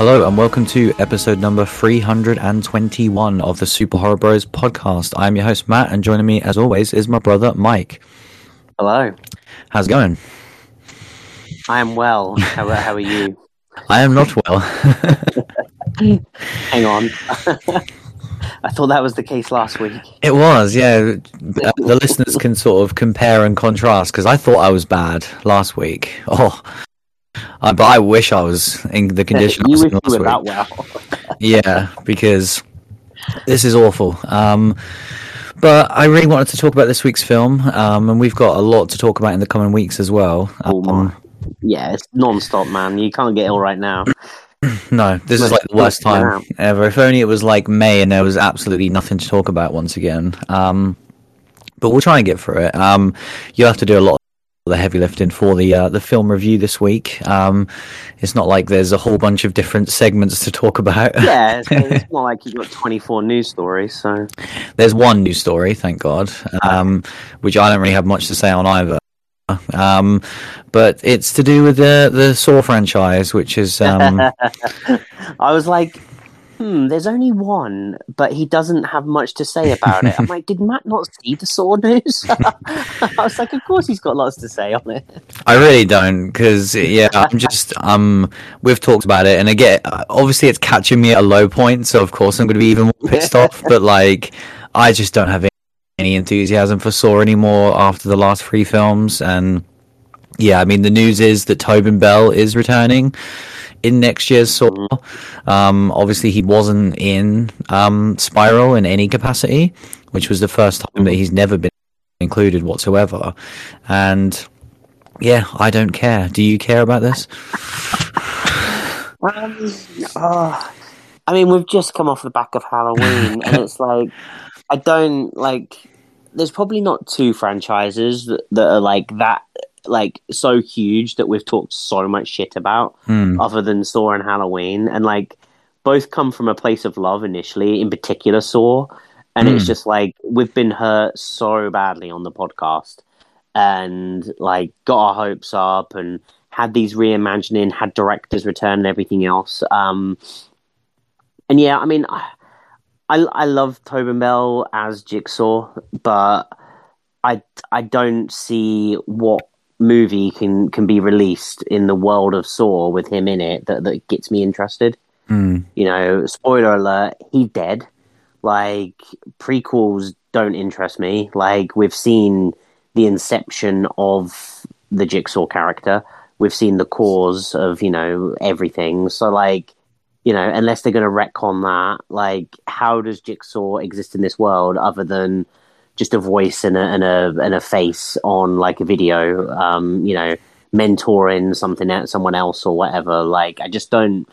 Hello and welcome to episode number 321 of the Super Horror Bros podcast. I'm your host Matt and joining me as always is my brother Mike. Hello. How's it going? I am well. How, uh, how are you? I am not well. Hang on. I thought that was the case last week. It was, yeah. Uh, the listeners can sort of compare and contrast because I thought I was bad last week. Oh, uh, but I wish I was in the condition I you was wish in you were last that well. Yeah, because this is awful. Um, but I really wanted to talk about this week's film, um, and we've got a lot to talk about in the coming weeks as well. Oh. Um, Yeah, it's non-stop, man. You can't get ill right now. no, this is like the worst time ever. If only it was like May and there was absolutely nothing to talk about once again. Um, but we'll try and get through it. Um, you have to do a lot the heavy lifting for the uh, the film review this week. Um, it's not like there's a whole bunch of different segments to talk about. Yeah, it's, it's not like you've got 24 news stories, so... There's one news story, thank God, um, which I don't really have much to say on either. Um, but it's to do with the the Saw franchise, which is um, I was like, hmm, there's only one, but he doesn't have much to say about it. I'm like, did Matt not see the Saw news? I was like, of course he's got lots to say on it. I really don't because yeah, I'm just um we've talked about it, and again, obviously it's catching me at a low point, so of course I'm going to be even more pissed off. But like, I just don't have any enthusiasm for Saw anymore after the last three films, and yeah, I mean the news is that Tobin Bell is returning in next year's Saw. Um, obviously he wasn't in um Spiral in any capacity, which was the first time that he's never been included whatsoever, and. Yeah, I don't care. Do you care about this? Um, oh, I mean, we've just come off the back of Halloween, and it's like I don't like. There's probably not two franchises that, that are like that, like so huge that we've talked so much shit about, Hmm. other than Saw and Halloween, and like both come from a place of love initially. In particular, Saw, and it's Hmm. just like we've been hurt so badly on the podcast, and like got our hopes up and had these reimagining, had directors return and everything else. Um, and yeah, I mean, I I love Tobin Bell as Jigsaw, but I I don't see what movie can can be released in the world of Saw with him in it that that gets me interested. Hmm. You know, spoiler alert, he's dead. Like prequels don't interest me. Like we've seen the inception of the Jigsaw character. We've seen the cause of, you know, everything. So like, you know, unless they're going to retcon that, like, how does Jigsaw exist in this world other than just a voice and a and a and a face on like a video? Um, you know, mentoring something else, someone else or whatever. Like, I just don't,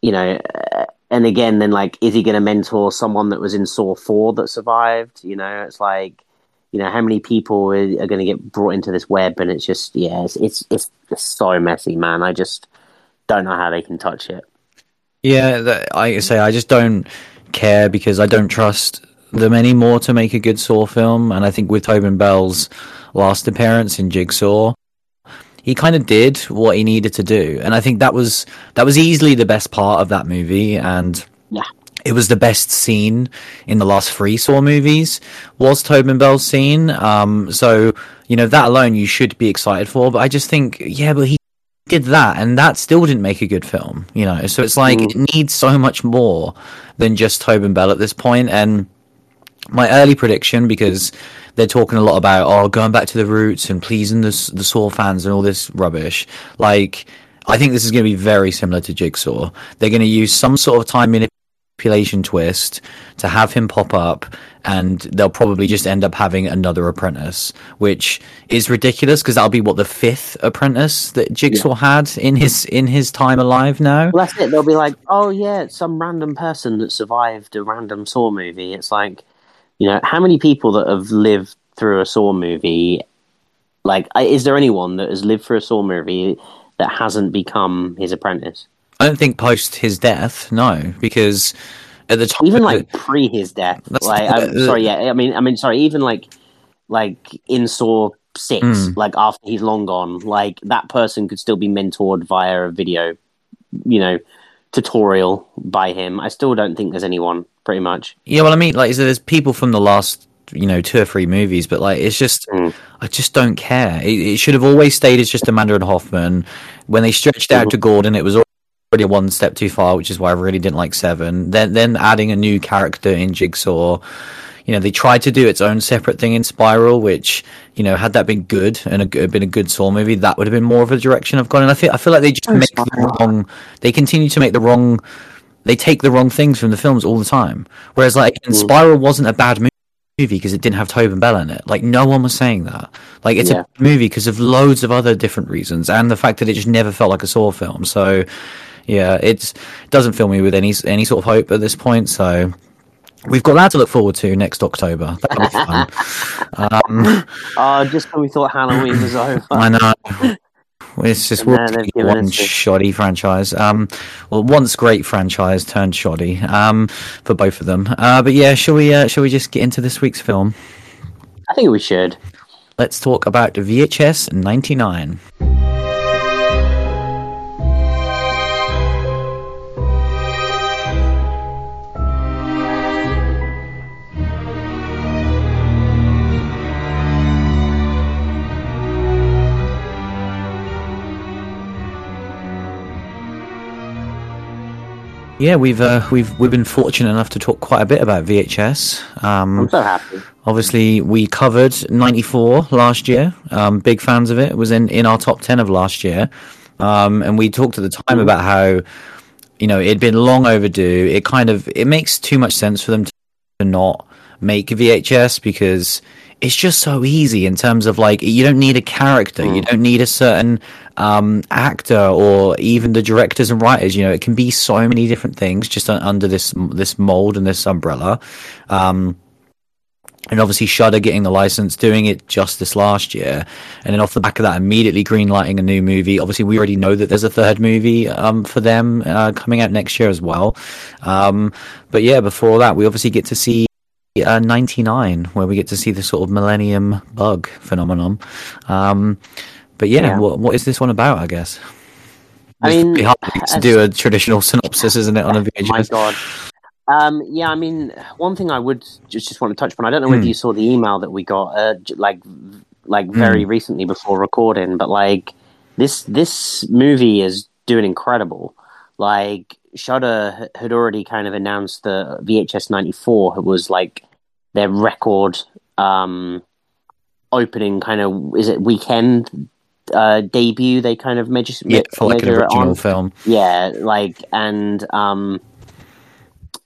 you know. Uh, and again, then like, is he going to mentor someone that was in Saw Four that survived? You know, it's like, you know, how many people are, are going to get brought into this web? And it's just, yeah, it's, it's it's just so messy, man. I just don't know how they can touch it. Yeah, that, I say I just don't care because I don't trust them anymore to make a good Saw film. And I think with Tobin Bell's last appearance in Jigsaw, he kind of did what he needed to do, and I think that was that was easily the best part of that movie. And Yeah. it was the best scene in the last three Saw movies was Tobin Bell's scene. Um, so you know that alone you should be excited for. But I just think, yeah, but he did that, and that still didn't make a good film. You know, so it's like it needs so much more than just Tobin Bell at this point. And my early prediction, because they're talking a lot about oh going back to the roots and pleasing the the Saw fans and all this rubbish, like. I think this is going to be very similar to Jigsaw. They're going to use some sort of time manipulation twist to have him pop up, and they'll probably just end up having another apprentice, which is ridiculous because that'll be what the fifth apprentice that Jigsaw had in his in his time alive now. Well, that's it. They'll be like, oh, yeah, it's some random person that survived a random Saw movie. It's like, you know, how many people that have lived through a Saw movie? Like, is there anyone that has lived through a Saw movie that hasn't become his apprentice? I don't think post his death, no, because at the time, Even like pre his death. Like, I'm sorry, yeah. I mean, I mean, sorry. Even like, like in Saw six, Mm. like after he's long gone, like that person could still be mentored via a video, you know, tutorial by him. I still don't think there's anyone. Pretty much. Yeah, well, I mean, like, so there's people from the last, you know, two or three movies, but like, it's just, Mm. I just don't care. It, it should have always stayed as just Amanda and Hoffman. When they stretched out to Gordon, it was already one step too far, which is why I really didn't like Seven. Then, then adding a new character in Jigsaw. You know, they tried to do its own separate thing in Spiral, which, you know, had that been good and a, been a good Saw movie, that would have been more of a direction I've gone. And I feel, I feel like they just oh, make the wrong, they continue to make the wrong, they take the wrong things from the films all the time. Whereas, like, in mm. Spiral wasn't a bad movie because it didn't have Tobin Bell in it. Like, no one was saying that. Like, it's Yeah. a movie because of loads of other different reasons and the fact that it just never felt like a Saw film. So, yeah, it's, it doesn't fill me with any any sort of hope at this point. So, we've got that to look forward to next October. That'll be fun. um, Oh, just when we thought Halloween was over. I know. It's just we'll now they've take given one shoddy franchise. Um, well, once great franchise turned shoddy. Um, for both of them. Uh, but yeah, shall we? Uh, shall we just get into this week's film? I think we should. Let's talk about VHS '99. Yeah, we've uh, we've we've been fortunate enough to talk quite a bit about VHS. Um, I'm so happy. Obviously, we covered 94 last year. Um, big fans of it. It was in, in our top 10 of last year. Um, and we talked at the time about how, you know, it'd been long overdue. It kind of, it makes too much sense for them to not make VHS because it's just so easy in terms of like, you don't need a character. You don't need a certain, um, actor or even the directors and writers. You know, it can be so many different things just under this, this mold and this umbrella. Um, and obviously Shudder getting the license, doing it just this last year, and then off the back of that, immediately greenlighting a new movie. Obviously, we already know that there's a third movie um, for them uh, coming out next year as well. Um, but yeah, before that, we obviously get to see uh, 99, where we get to see the sort of Millennium Bug phenomenon. Um, but yeah, Yeah. What, what is this one about? I guess. I mean, pretty hard to do a traditional synopsis, isn't it, on a VHS? My God. Um, yeah, I mean, one thing I would just just want to touch upon. I don't know whether Hmm. you saw the email that we got, uh, like, like very recently before recording, but like this this movie is doing incredible. Like Shudder had already kind of announced the VHS ninety four was like their record um, opening kind of is it weekend uh, debut. They kind of measure Yeah, for like an original on. film. Yeah, like and um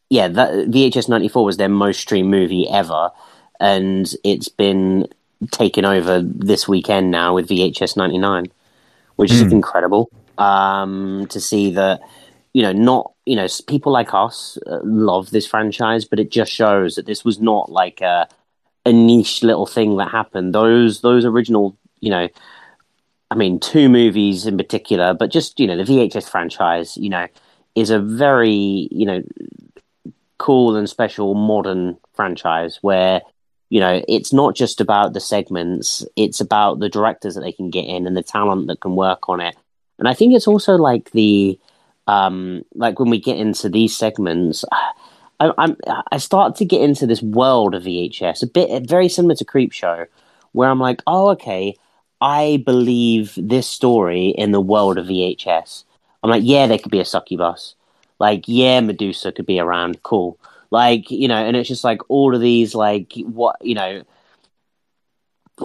yeah, that VHS 94 was their most streamed movie ever and it's been taken over this weekend now with VHS 99, which is Hmm. incredible. Um to see that you know, not you know, people like us uh, love this franchise, but it just shows that this was not like a a niche little thing that happened. Those those original, you know, I mean, two movies in particular, but just you know, the VHS franchise, you know, is a very you know cool and special modern franchise where you know it's not just about the segments; it's about the directors that they can get in and the talent that can work on it. And I think it's also like the um like when we get into these segments. I, I'm I start to get into this world of VHS a bit very similar to Creepshow, where I'm like, oh okay, I believe this story in the world of VHS. I'm like, yeah, there could be a succubus. Like, yeah, Medusa could be around. Cool. Like, you know, and it's just like all of these, like, what, you know,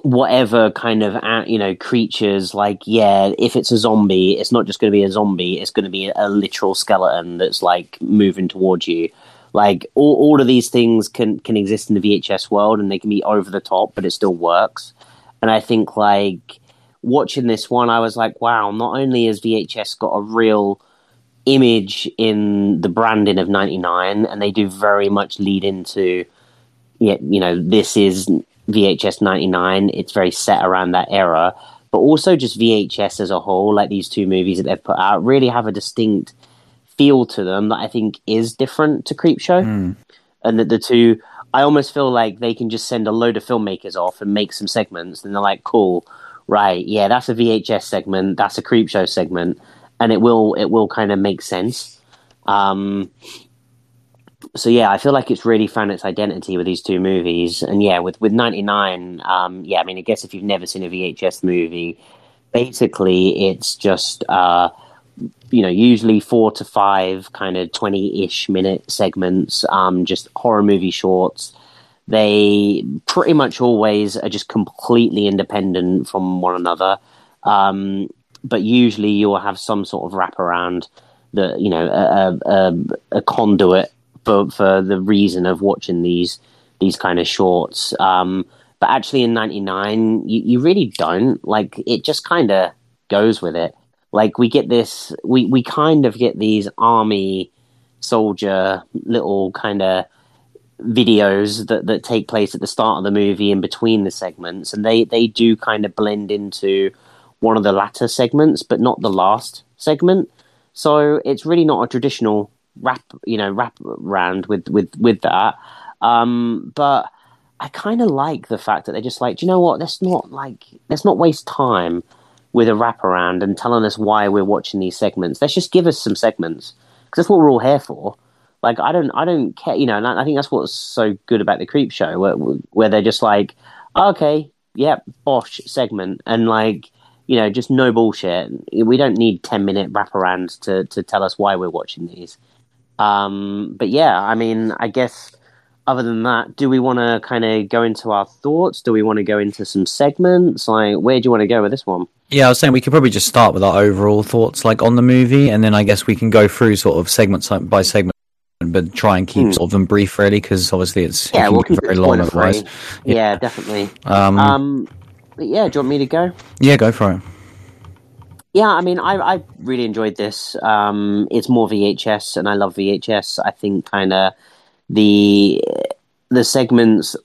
whatever kind of, you know, creatures. Like, yeah, if it's a zombie, it's not just going to be a zombie, it's going to be a literal skeleton that's like moving towards you. Like, all, all of these things can, can exist in the VHS world and they can be over the top, but it still works. And I think, like, watching this one, I was like, wow, not only has VHS got a real image in the branding of 99, and they do very much lead into, yeah, you know, this is VHS 99. It's very set around that era. But also just VHS as a whole, like these two movies that they've put out, really have a distinct feel to them that I think is different to Creepshow. And that the two, I almost feel like they can just send a load of filmmakers off and make some segments, and they're like, cool, right, yeah, that's a VHS segment, that's a Creepshow segment, and it will it will kind of make sense. Um, so yeah, I feel like it's really found its identity with these two movies, and yeah, with with ninety nine, um, yeah, I mean, I guess if you've never seen a VHS movie, basically it's just uh, you know usually four to five kind of twenty ish minute segments, um, just horror movie shorts. They pretty much always are just completely independent from one another, um, but usually you'll have some sort of wraparound that you know a, a, a conduit for for the reason of watching these these kind of shorts. Um, but actually, in '99, you, you really don't like. It just kind of goes with it. Like we get this, we we kind of get these army soldier little kind of videos that that take place at the start of the movie in between the segments, and they they do kind of blend into one of the latter segments, but not the last segment. So it's really not a traditional wrap you know wrap around with with with that. Um but i kind of like the fact that they're just like do you know what? Let's not like let's not waste time with a wraparound and telling us why we're watching these segments. Let's just give us some segments because that's what we're all here for. Like i don't i don't care you know and i think that's what's so good about the Creepshow where, where they're just like okay yep yeah, bosh segment and like you know just no bullshit. We don't need 10 minute wraparounds to to tell us why we're watching these um, but yeah, I mean, I guess other than that, do we want to kind of go into our thoughts? Do we want to go into some segments? Like, where do you want to go with this one? Yeah, I was saying we could probably just start with our overall thoughts, like on the movie, and then I guess we can go through sort of segment by segment, but try and keep hmm. sort of them brief, really, because obviously it's yeah, we'll very long otherwise. Yeah. yeah, definitely. Um, um, yeah, do you want me to go? Yeah, go for it. Yeah, I mean, I I really enjoyed this. Um, it's more VHS, and I love VHS. I think kind of the the segments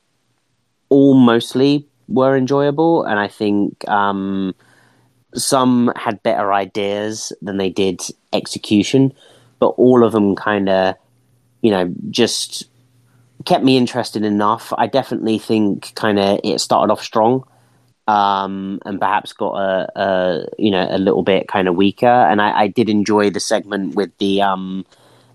all mostly were enjoyable, and I think um, some had better ideas than they did execution, but all of them kind of, you know, just kept me interested enough. I definitely think kind of it started off strong um, and perhaps got a, a, you know a little bit kind of weaker. And I, I did enjoy the segment with the um,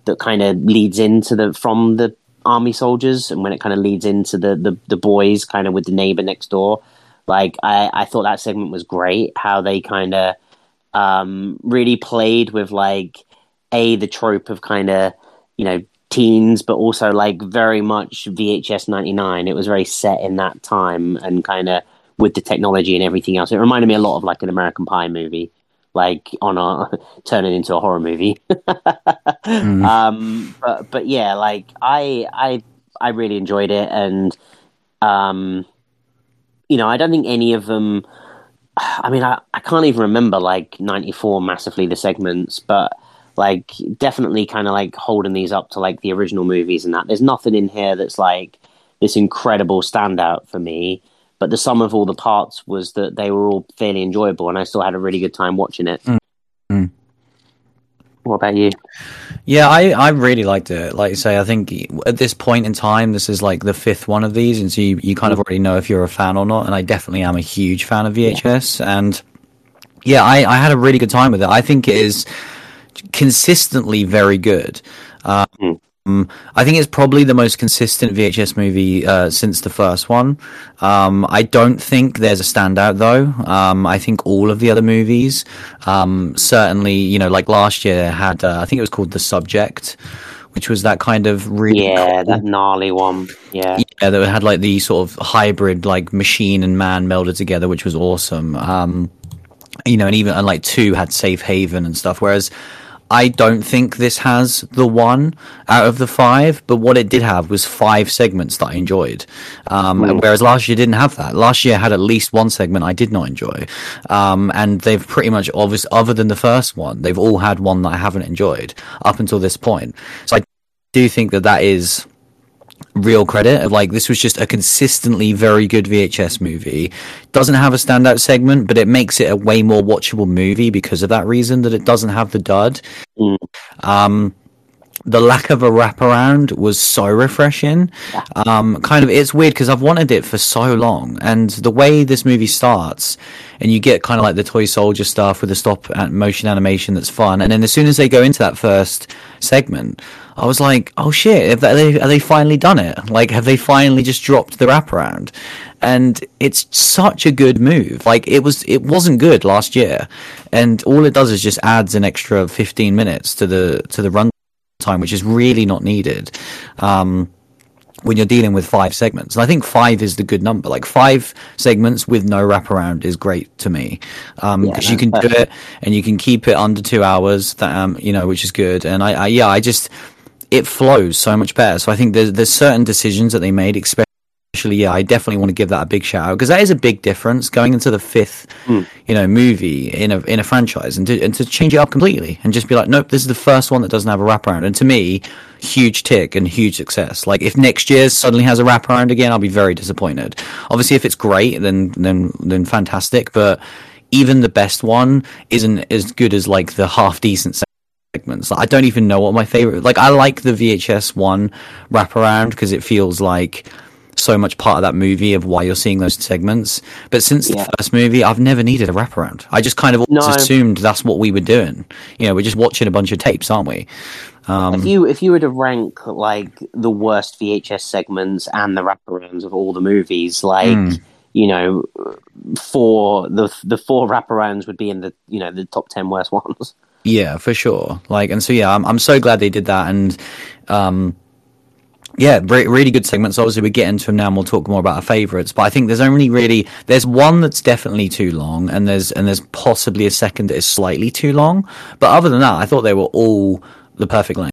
that kind of leads into the from the army soldiers, and when it kind of leads into the the, the boys, kind of with the neighbor next door. Like I, I thought that segment was great. How they kind of um, really played with like a the trope of kind of you know teens, but also like very much VHS ninety nine. It was very set in that time and kind of with the technology and everything else. It reminded me a lot of like an American Pie movie, like on a turning into a horror movie. mm. um, but but yeah, like I I I really enjoyed it, and um, you know, I don't think any of them. I mean, I, I can't even remember like '94 massively the segments, but like definitely kind of like holding these up to like the original movies and that. There's nothing in here that's like this incredible standout for me but the sum of all the parts was that they were all fairly enjoyable, and I still had a really good time watching it. Mm. What about you? Yeah, I, I really liked it. Like you say, I think at this point in time, this is like the fifth one of these, and so you, you kind of already know if you're a fan or not. And I definitely am a huge fan of VHS, yeah. and yeah, I, I had a really good time with it. I think it is consistently very good. Um, mm. Um, I think it's probably the most consistent VHS movie uh, since the first one. Um, I don't think there's a standout though. Um, I think all of the other movies, um, certainly, you know, like last year had, uh, I think it was called The Subject, which was that kind of really yeah, cool, that gnarly one. Yeah, yeah, that had like the sort of hybrid, like machine and man melded together, which was awesome. Um, you know, and even and like two had Safe Haven and stuff, whereas I don't think this has the one out of the five, but what it did have was five segments that I enjoyed. Um, mm. Whereas last year didn't have that. Last year had at least one segment I did not enjoy. Um, and they've pretty much, obvious, other than the first one, they've all had one that I haven't enjoyed up until this point. So I do think that that is real credit. Of like this was just a consistently very good VHS movie. Doesn't have a standout segment, but it makes it a way more watchable movie because of that reason that it doesn't have the dud. Mm. Um, the lack of a wraparound was so refreshing. Um, kind of, it's weird because I've wanted it for so long, and the way this movie starts, and you get kind of like the toy soldier stuff with the stop motion animation that's fun, and then as soon as they go into that first segment, I was like, oh shit, have they, have they finally done it? Like, have they finally just dropped the wraparound? And it's such a good move. Like, it was, it wasn't good last year. And all it does is just adds an extra 15 minutes to the, to the run time, which is really not needed. Um, when you're dealing with five segments. And I think five is the good number. Like five segments with no wraparound is great to me because um, yeah, you can do it and you can keep it under two hours. That um, you know, which is good. And I, I, yeah, I just it flows so much better. So I think there's there's certain decisions that they made, especially yeah, I definitely want to give that a big shout out because that is a big difference going into the fifth, mm. you know, movie in a in a franchise and to and to change it up completely and just be like, nope, this is the first one that doesn't have a wraparound. And to me, huge tick and huge success. Like if next year suddenly has a wraparound again, I'll be very disappointed. Obviously, if it's great, then then then fantastic. But even the best one isn't as good as like the half decent segments. Like, I don't even know what my favorite. Like I like the VHS one wraparound because it feels like so much part of that movie of why you're seeing those segments. But since yeah. the first movie, I've never needed a wraparound. I just kind of no. assumed that's what we were doing. You know, we're just watching a bunch of tapes, aren't we? Um, if you if you were to rank like the worst VHS segments and the wraparounds of all the movies, like. Mm. You know, four the the four wraparounds would be in the you know the top ten worst ones. Yeah, for sure. Like, and so yeah, I'm I'm so glad they did that, and um, yeah, re- really good segments. Obviously, we get into them now, and we'll talk more about our favourites. But I think there's only really there's one that's definitely too long, and there's and there's possibly a second that is slightly too long. But other than that, I thought they were all the perfect length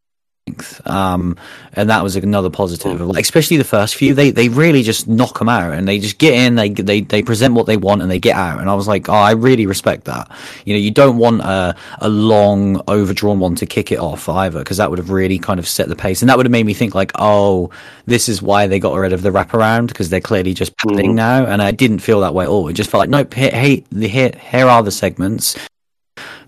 length. Um, and that was another positive. Like, especially the first few, they, they really just knock them out and they just get in, they, they, they present what they want and they get out. And I was like, oh, I really respect that. You know, you don't want a, a long, overdrawn one to kick it off either, because that would have really kind of set the pace. And that would have made me think like, oh, this is why they got rid of the wraparound, because they're clearly just padding mm. now. And I didn't feel that way at all. It just felt like, nope, hey, hey here, here are the segments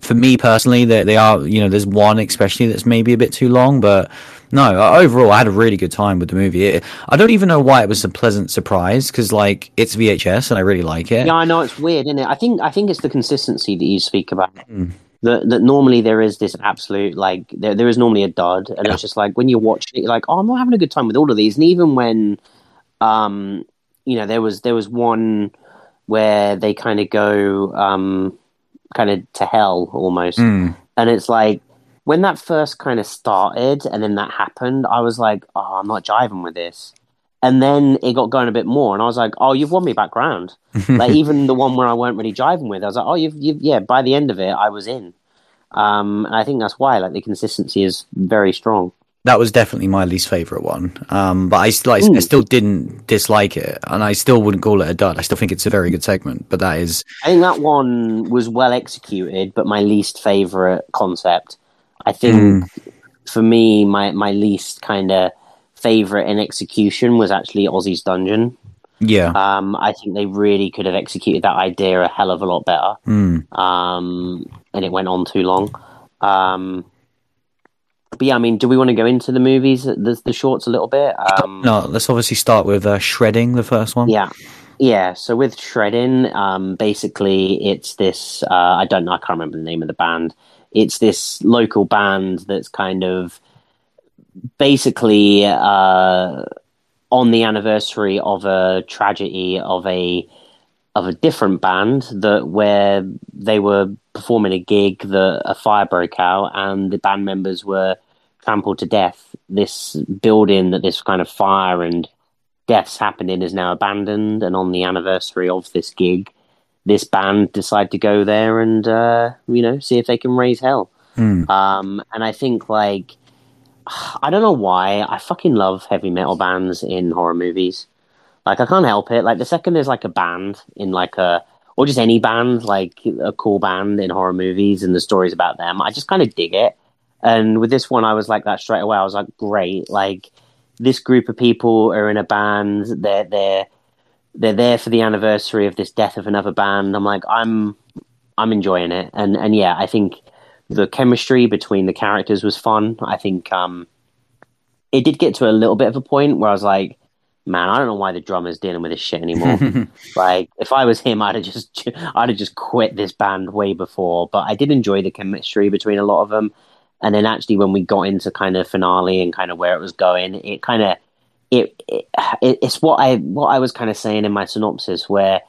for me personally, they, they are, you know, there's one especially that's maybe a bit too long, but no, overall, I had a really good time with the movie. It, I don't even know why it was a pleasant surprise because, like, it's VHS and I really like it. Yeah, I know it's weird, isn't it? I think I think it's the consistency that you speak about. Mm. That, that normally there is this absolute like there there is normally a dud, and yeah. it's just like when you watch it, you're like, oh, I'm not having a good time with all of these, and even when, um, you know, there was there was one where they kind of go, um, kind of to hell almost. Mm. And it's like when that first kind of started and then that happened, I was like, oh, I'm not jiving with this. And then it got going a bit more, and I was like, "Oh, you've won me back round." like even the one where I weren't really jiving with, I was like, "Oh, you've, you've yeah." By the end of it, I was in, um, and I think that's why like the consistency is very strong that was definitely my least favorite one. Um, but I, still, I still didn't dislike it, and I still wouldn't call it a dud. I still think it's a very good segment. But that is, I think that one was well executed, but my least favorite concept. I think mm. for me, my my least kind of favorite in execution was actually Ozzy's Dungeon. Yeah. Um, I think they really could have executed that idea a hell of a lot better. Mm. Um, and it went on too long. Um, but yeah, I mean, do we want to go into the movies, the, the shorts a little bit? Um, no, let's obviously start with uh, Shredding, the first one. Yeah. Yeah, so with Shredding, um, basically it's this, uh, I don't know, I can't remember the name of the band. It's this local band that's kind of basically uh, on the anniversary of a tragedy of a of a different band that where they were performing a gig that a fire broke out and the band members were trampled to death. This building that this kind of fire and deaths happened in is now abandoned, and on the anniversary of this gig, this band decide to go there and uh, you know see if they can raise hell. Mm. Um, and I think like I don't know why I fucking love heavy metal bands in horror movies. Like I can't help it. Like the second there's like a band in like a or just any band, like a cool band in horror movies and the stories about them, I just kind of dig it. And with this one, I was like that straight away. I was like, great, like this group of people are in a band. They're they're they're there for the anniversary of this death of another band. I'm like, I'm I'm enjoying it, and and yeah, I think the chemistry between the characters was fun. I think um, it did get to a little bit of a point where I was like, man, I don't know why the drummer's dealing with this shit anymore. like, if I was him, I'd have just, I'd have just quit this band way before. But I did enjoy the chemistry between a lot of them. And then actually, when we got into kind of finale and kind of where it was going, it kind of, it, it, it's what I, what I was kind of saying in my synopsis, where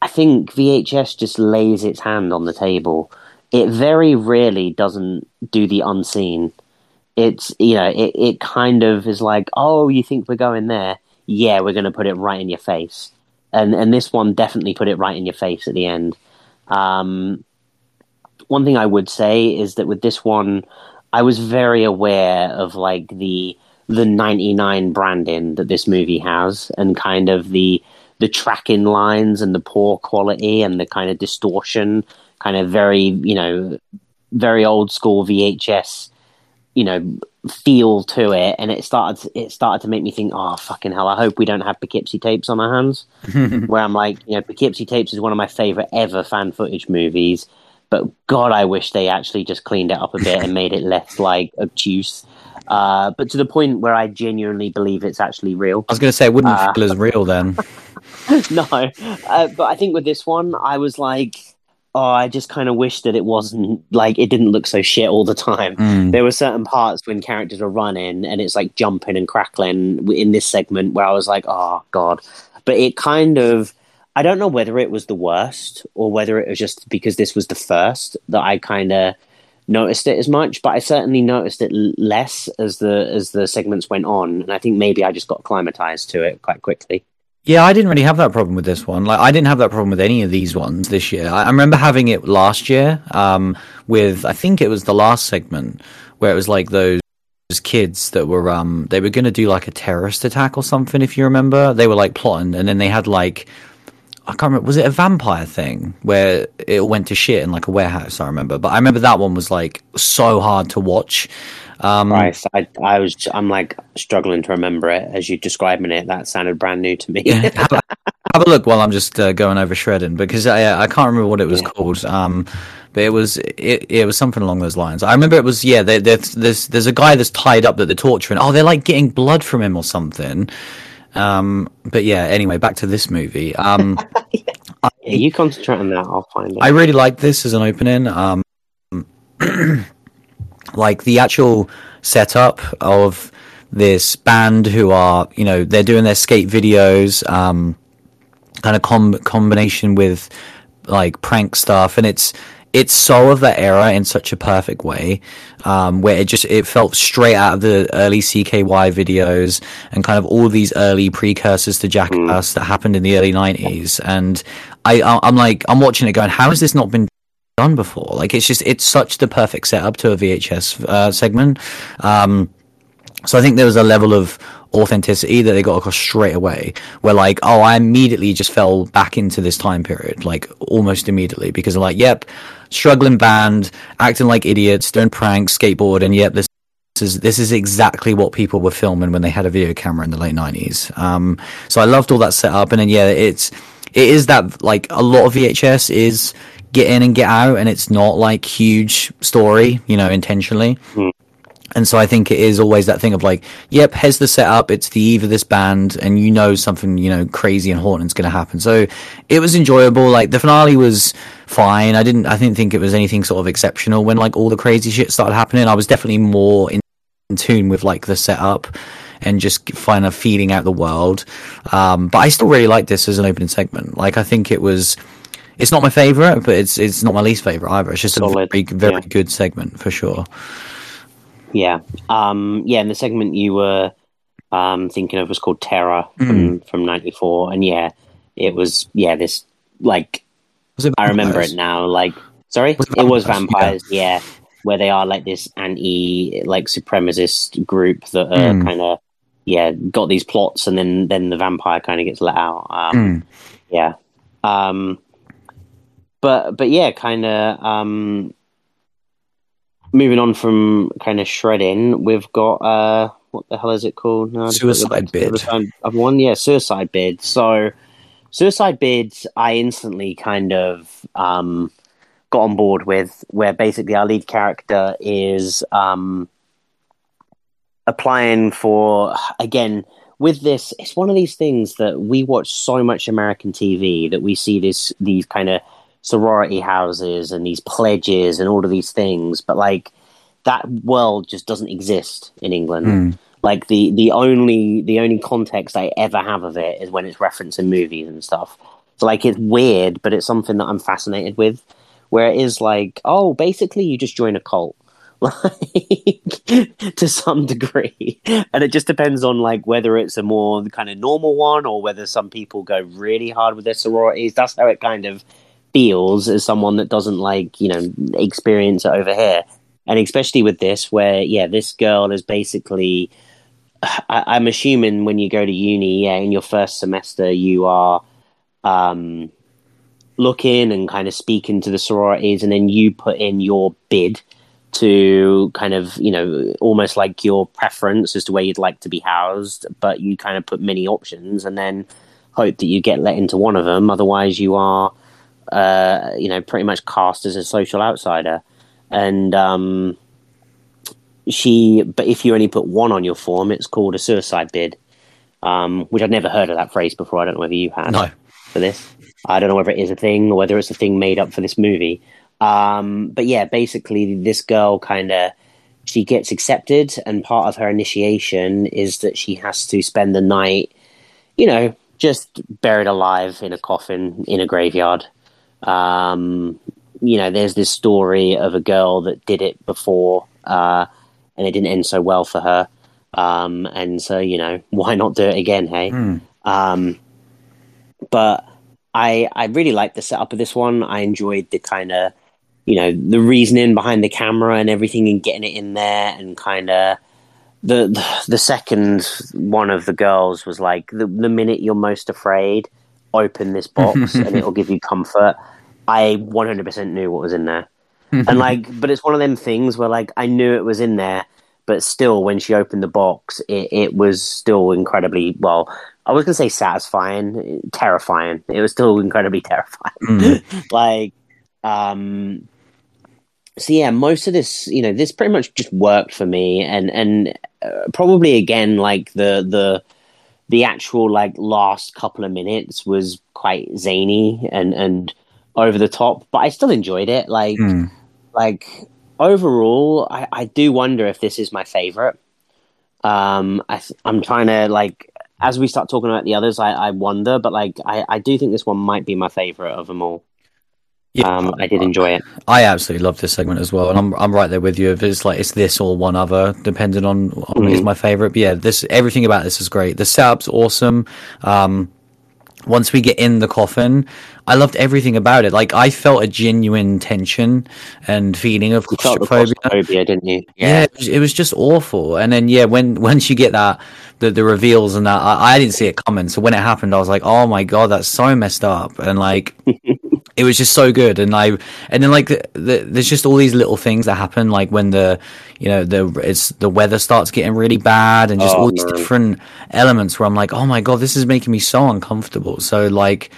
I think VHS just lays its hand on the table. It very rarely doesn't do the unseen. It's you know, it, it kind of is like, oh, you think we're going there? Yeah, we're going to put it right in your face. And and this one definitely put it right in your face at the end. Um, one thing I would say is that with this one, I was very aware of like the the 99 branding that this movie has and kind of the the tracking lines and the poor quality and the kind of distortion kind of very you know very old school VHS you know feel to it, and it started it started to make me think, oh fucking hell, I hope we don't have Poughkeepsie tapes on our hands. Where I'm like, you know, Poughkeepsie tapes is one of my favorite ever fan footage movies, but God, I wish they actually just cleaned it up a bit and made it less like obtuse. Uh, but to the point where I genuinely believe it's actually real. I was going to say, it wouldn't uh, feel as real then. no, uh, but I think with this one, I was like, oh, I just kind of wish that it wasn't like it didn't look so shit all the time. Mm. There were certain parts when characters were running and it's like jumping and crackling in this segment where I was like, oh god. But it kind of I don't know whether it was the worst or whether it was just because this was the first that I kind of noticed it as much, but I certainly noticed it less as the as the segments went on, and I think maybe I just got acclimatized to it quite quickly. Yeah, I didn't really have that problem with this one. Like, I didn't have that problem with any of these ones this year. I, I remember having it last year um, with, I think it was the last segment where it was like those kids that were um they were going to do like a terrorist attack or something if you remember they were like plotting and then they had like I can't remember was it a vampire thing where it went to shit in like a warehouse I remember but I remember that one was like so hard to watch um, Christ, I, I was, I'm like struggling to remember it as you describing it. That sounded brand new to me. yeah, have, a, have, a, look while I'm just uh, going over shredding because I, I can't remember what it was yeah. called. Um, but it was it, it was something along those lines. I remember it was yeah. They, there's there's a guy that's tied up that they're torturing. Oh, they're like getting blood from him or something. Um, but yeah. Anyway, back to this movie. Um, yeah. I, you concentrate on that. I'll find it. I really like this as an opening. Um, like the actual setup of this band who are, you know, they're doing their skate videos, um, kind of com- combination with like prank stuff, and it's it's so of that era in such a perfect way, um, where it just it felt straight out of the early CKY videos and kind of all these early precursors to Jackass mm. that happened in the early '90s. And I, I'm like, I'm watching it going, how has this not been done before. Like it's just it's such the perfect setup to a VHS uh, segment. Um, so I think there was a level of authenticity that they got across straight away. Where like, oh, I immediately just fell back into this time period, like almost immediately, because I'm like, yep, struggling band, acting like idiots, doing pranks, skateboard, and yep, this is this is exactly what people were filming when they had a video camera in the late nineties. Um, so I loved all that setup, and then yeah, it's it is that like a lot of VHS is get in and get out, and it's not like huge story, you know, intentionally. Mm. And so I think it is always that thing of like, yep, here's the setup. It's the eve of this band, and you know something, you know, crazy and haunting's going to happen. So it was enjoyable. Like the finale was fine. I didn't, I didn't think it was anything sort of exceptional when like all the crazy shit started happening. I was definitely more in, in tune with like the setup and just kind of feeding out the world. Um, but I still really like this as an opening segment. Like I think it was it's not my favorite, but it's it's not my least favorite either. It's just Solid. a very very yeah. good segment for sure. Yeah, um, yeah. And the segment you were um, thinking of was called Terror from mm. from '94, and yeah, it was yeah this like I remember it now. Like sorry, was it, it, was vampires. Yeah. yeah. where they are like this anti like supremacist group that are mm. kind of yeah got these plots, and then then the vampire kind of gets let out. Um, mm. Yeah. Um, but but yeah, kind of um, moving on from kind of shredding, we've got uh, what the hell is it called? No, suicide bid. I've won, yeah, suicide bid. So suicide bids, I instantly kind of um, got on board with, where basically our lead character is um, applying for again with this. It's one of these things that we watch so much American TV that we see this these kind of sorority houses and these pledges and all of these things, but like that world just doesn't exist in England. Mm. Like the the only the only context I ever have of it is when it's referenced in movies and stuff. So like it's weird, but it's something that I'm fascinated with. Where it is like, oh, basically you just join a cult. Like to some degree. And it just depends on like whether it's a more kind of normal one or whether some people go really hard with their sororities. That's how it kind of feels as someone that doesn't like, you know, experience it over here. And especially with this, where yeah, this girl is basically I, am assuming when you go to uni, yeah, in your first semester, you are um, looking and kind of speaking to the sororities, and then you put in your bid to kind of, you know, almost like your preference as to where you'd like to be housed, but you kind of put many options and then hope that you get let into one of them. Otherwise, you are, uh, you know, pretty much cast as a social outsider. And um, she, but if you only put one on your form, it's called a suicide bid, um, which I'd never heard of that phrase before. I don't know whether you had no. for this. I don't know whether it is a thing or whether it's a thing made up for this movie. Um, but yeah, basically, this girl kind of she gets accepted, and part of her initiation is that she has to spend the night, you know, just buried alive in a coffin in a graveyard. Um, you know, there's this story of a girl that did it before, uh, and it didn't end so well for her. Um, and so, you know, why not do it again? Hey, Mm. um, but I I really liked the setup of this one. I enjoyed the kind of you know the reasoning behind the camera and everything and getting it in there and kind of the, the the second one of the girls was like the the minute you're most afraid open this box and it'll give you comfort. I 100% knew what was in there. And like but it's one of them things where like i knew it was in there but still when she opened the box it, it was still incredibly well i was going to say satisfying terrifying. It was still incredibly terrifying. Mm. like um so yeah most of this you know this pretty much just worked for me. And and uh, probably again like the the the actual like last couple of minutes was quite zany and and over the top but i still enjoyed it. Like Mm. like overall i i do wonder if this is my favorite. Um i th- i'm trying to like as we start talking about the others i i wonder but like i i do think this one might be my favorite of them all Yeah, um i did enjoy it I absolutely love this segment as well, and I'm I'm right there with you. If it's like it's this or one other, depending on, on is my favorite. But yeah, this everything about this is great. The setup's awesome. Um, once we get in the coffin, I loved everything about it. Like I felt a genuine tension and feeling of You felt the claustrophobia. claustrophobia, didn't you? Yeah, it, was, it was just awful. And then yeah, when once you get that the the reveals and that, I, I didn't see it coming. So when it happened, I was like, oh my god, that's so messed up. And like, it was just so good. And I and then like the, the, there's just all these little things that happen, like when the you know the it's the weather starts getting really bad and just Oh, all these man. different elements where I'm like, oh my god, this is making me so uncomfortable. So like.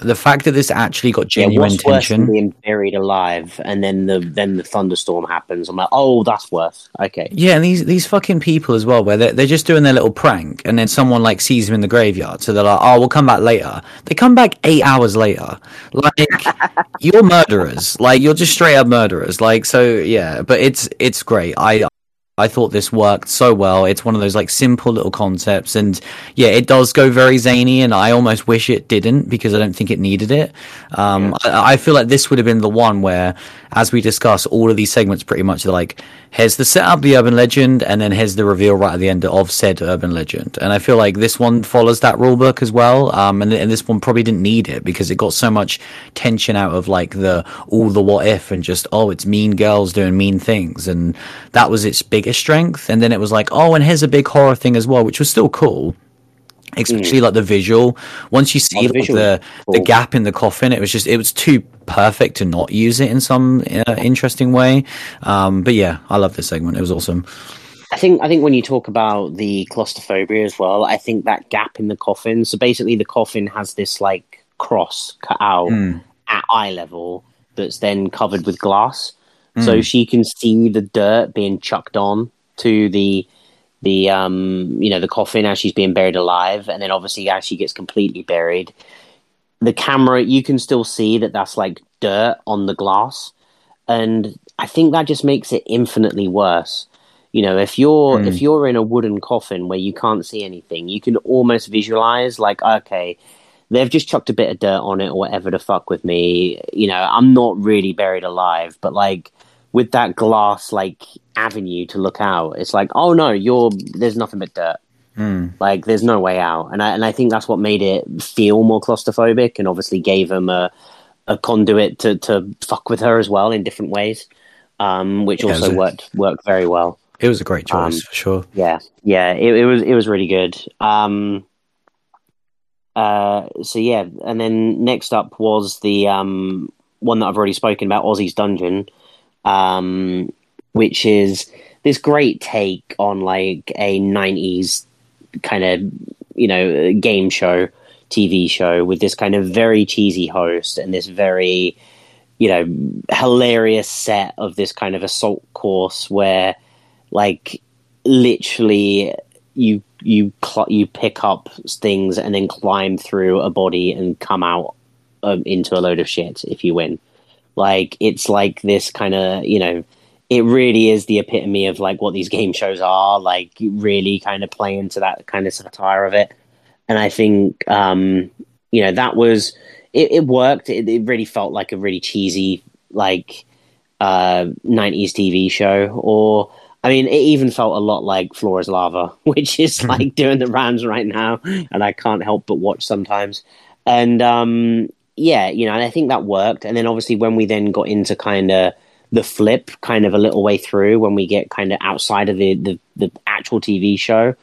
The fact that this actually got Yeah, genuine than tension. being buried alive and then the then the thunderstorm happens? I'm like, oh, that's worse. Okay. Yeah, and these these fucking people as well, where they're, they're just doing their little prank, and then someone like sees them in the graveyard, so they're like, "Oh, we'll come back later." They come back eight hours later. Like you're murderers. Like you're just straight up murderers. Like so, yeah. But it's it's great. I I thought this worked so well. It's one of those like simple little concepts, and yeah, it does go very zany, and I almost wish it didn't because I don't think it needed it. Um, I, I feel like this would have been the one where, as we discuss, all of these segments pretty much are like, here's the setup, the urban legend, and then here's the reveal right at the end of said urban legend. And I feel like this one follows that rule book as well. Um, and, and this one probably didn't need it because it got so much tension out of like the all the what if and just oh, it's mean girls doing mean things, and that was its strength. And then it was like oh, and here's a big horror thing as well, which was still cool especially like the visual. Once you see Mm. Oh, the like, the was the gap in the coffin, it was just it was too perfect to not use it in some uh, interesting way. Um, but yeah, I love this segment. It was awesome. I think I think when you talk about the claustrophobia as well, I think that gap in the coffin. So basically, the coffin has this like cross cut out Mm. at eye level that's then covered with glass, mm. so she can see the dirt being chucked on to the the um you know the coffin as she's being buried alive, and then obviously as she gets completely buried, the camera you can still see that that's like dirt on the glass, and I think that just makes it infinitely worse. You know, if you're mm. if you're in a wooden coffin where you can't see anything, you can almost visualize like, okay, they've just chucked a bit of dirt on it or whatever to fuck with me. You know, I'm not really buried alive, but like with that glass like avenue to look out, it's like, oh no, you're there's nothing but dirt. Mm. Like there's no way out, and I and I think that's what made it feel more claustrophobic, and obviously gave him a a conduit to to fuck with her as well in different ways, um, which yeah, also worked worked very well. It was a great choice um, for sure. Yeah, yeah, it, it, was it was really good. Um, uh, so yeah, and then next up was the um, one that I've already spoken about, Ozzy's Dungeon, um, which is this great take on like a '90s kind of you know game show TV show with this kind of very cheesy host and this very you know hilarious set of this kind of assault course where like literally you you cl- you pick up things and then climb through a body and come out um, into a load of shit if you win like it's like this kind of you know it really is the epitome of like what these game shows are like really kind of play into that kind of satire of it. And i think um you know that was it, it worked. It, it, really felt like a really cheesy like uh 90s tv show. Or i mean it even felt a lot like floor is lava which is mm-hmm. like doing the rounds right now and i can't help but watch sometimes. And um yeah you know and i think that worked and then obviously when we then got into kind of the flip kind of a little way through when we get kind of outside of the, the, the actual TV show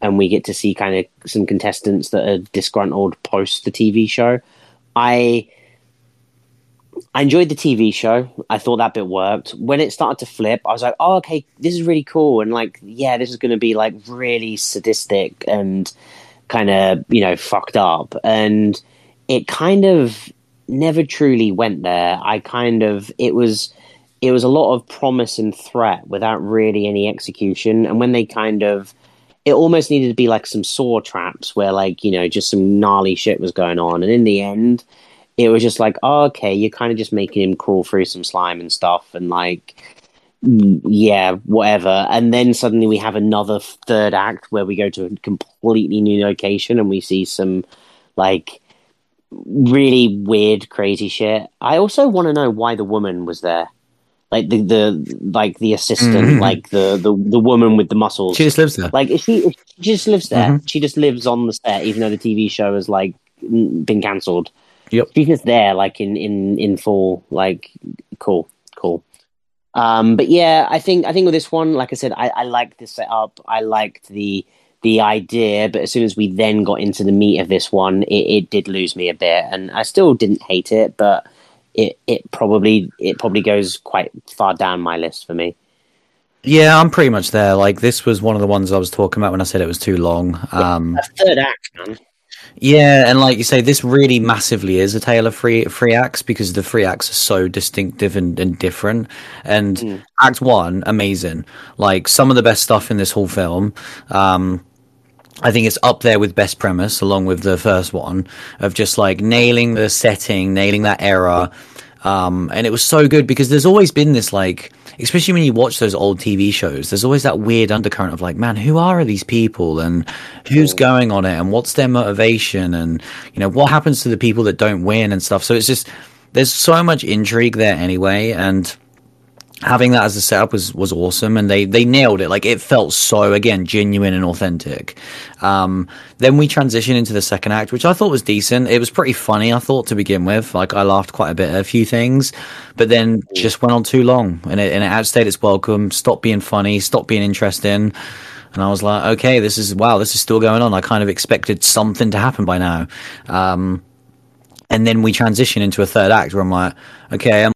and we get to see kind of some contestants that are disgruntled post the TV show. I I enjoyed the TV show. I thought that bit worked. When it started to flip, I was like, "Oh, okay, this is really cool." And like, yeah, this is going to be like really sadistic and kind of you know fucked up. And it kind of never truly went there. I kind of it was it was a lot of promise and threat without really any execution. And when they kind of, it almost needed to be like some saw traps where, like, you know, just some gnarly shit was going on. And in the end, it was just like, oh, okay, you're kind of just making him crawl through some slime and stuff. And like, yeah, whatever. And then suddenly we have another third act where we go to a completely new location and we see some like really weird, crazy shit. I also want to know why the woman was there like the the like the assistant, mm-hmm. like the, the the woman with the muscles. She just lives there. Like she, she just lives there. Mm-hmm. She just lives on the set, even though the TV show has like been cancelled. Yep, she's just there, like in in in full. Like cool, cool. Um, but yeah, I think I think with this one, like I said, I, I liked the setup. I liked the the idea, but as soon as we then got into the meat of this one, it, it did lose me a bit, and I still didn't hate it, but it it probably it probably goes quite far down my list for me. Yeah, I'm pretty much there. Like this was one of the ones I was talking about when I said it was too long. Um, yeah, third act, man. Yeah, and like you say, this really massively is a tale of three three acts because the three acts are so distinctive and, and different. And mm. Act One, amazing. Like some of the best stuff in this whole film. Um, I think it's up there with best premise, along with the first one, of just like nailing the setting, nailing that era. Um, and it was so good because there's always been this like, especially when you watch those old TV shows, there's always that weird undercurrent of like, man, who are these people and who's going on it and what's their motivation and you know what happens to the people that don't win and stuff. So it's just there's so much intrigue there anyway, and having that as a setup was was awesome and they they nailed it. Like it felt so again genuine and authentic. Um, then we transition into the second act which i thought was decent. It was pretty funny i thought to begin with. Like i laughed quite a bit at a few things but then just went on too long and it, and it outstayed its welcome. Stopped being funny stopped being interesting and I was like, okay, this is wow, this is still going on. I kind of expected something to happen by now. Um, and then we transition into a third act where I'm like, okay, I'm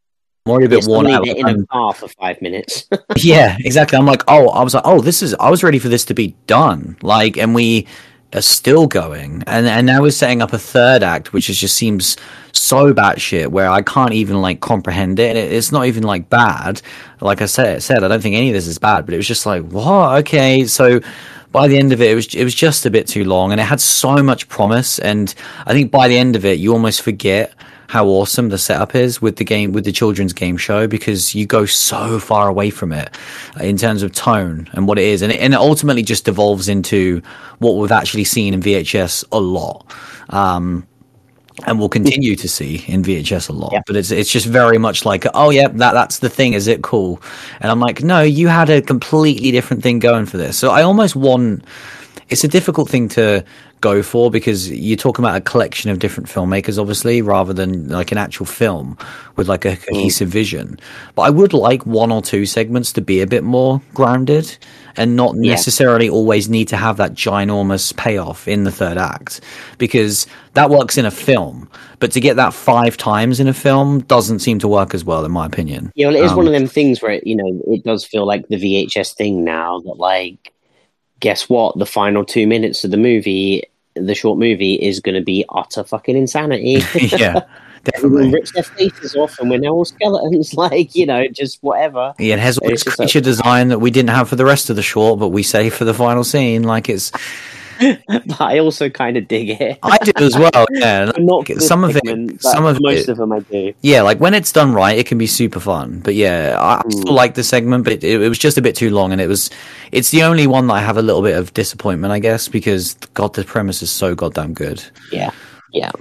Already a bit worn out. In a um, car for five minutes. yeah, exactly. I'm like, oh, I was like, oh, this is. I was ready for this to be done. Like, and we are still going, and and now we're setting up a third act, which is, just seems so batshit where I can't even like comprehend it. And it, it's not even like bad. Like I said, said I don't think any of this is bad, but it was just like, what? Okay, so by the end of it, it was it was just a bit too long, and it had so much promise. And I think by the end of it, you almost forget how awesome the setup is with the game with the children's game show because you go so far away from it in terms of tone and what it is, and it, and it ultimately just devolves into what we've actually seen in VHS a lot. Um, and we'll continue to see in VHS a lot. Yeah. But it's it's just very much like, oh yeah, that that's the thing. Is it cool? And I'm like, no, you had a completely different thing going for this. So I almost want. It's a difficult thing to go for because you're talking about a collection of different filmmakers, obviously, rather than like an actual film with like a cohesive mm. vision. But I would like one or two segments to be a bit more grounded and not yeah. necessarily always need to have that ginormous payoff in the third act because that works in a film. But to get that five times in a film doesn't seem to work as well, in my opinion. Yeah, well, it is um, one of them things where, it, you know, it does feel like the VHS thing now that, like, guess what? The final two minutes of the movie, the short movie, is going to be utter fucking insanity. yeah. Definitely. rips their faces off, and we're now all skeletons. Like you know, just whatever. Yeah, it has all this creature like, design that we didn't have for the rest of the short, but we say for the final scene. Like it's. but I also kind of dig it. I do as well. Yeah, not some of it. Some of most it, of them I do. Yeah, like when it's done right, it can be super fun. But yeah, I, mm. still like the segment, but it, it, was just a bit too long, and it was. It's the only one that I have a little bit of disappointment, I guess, because God, the premise is so goddamn good. Yeah, yeah.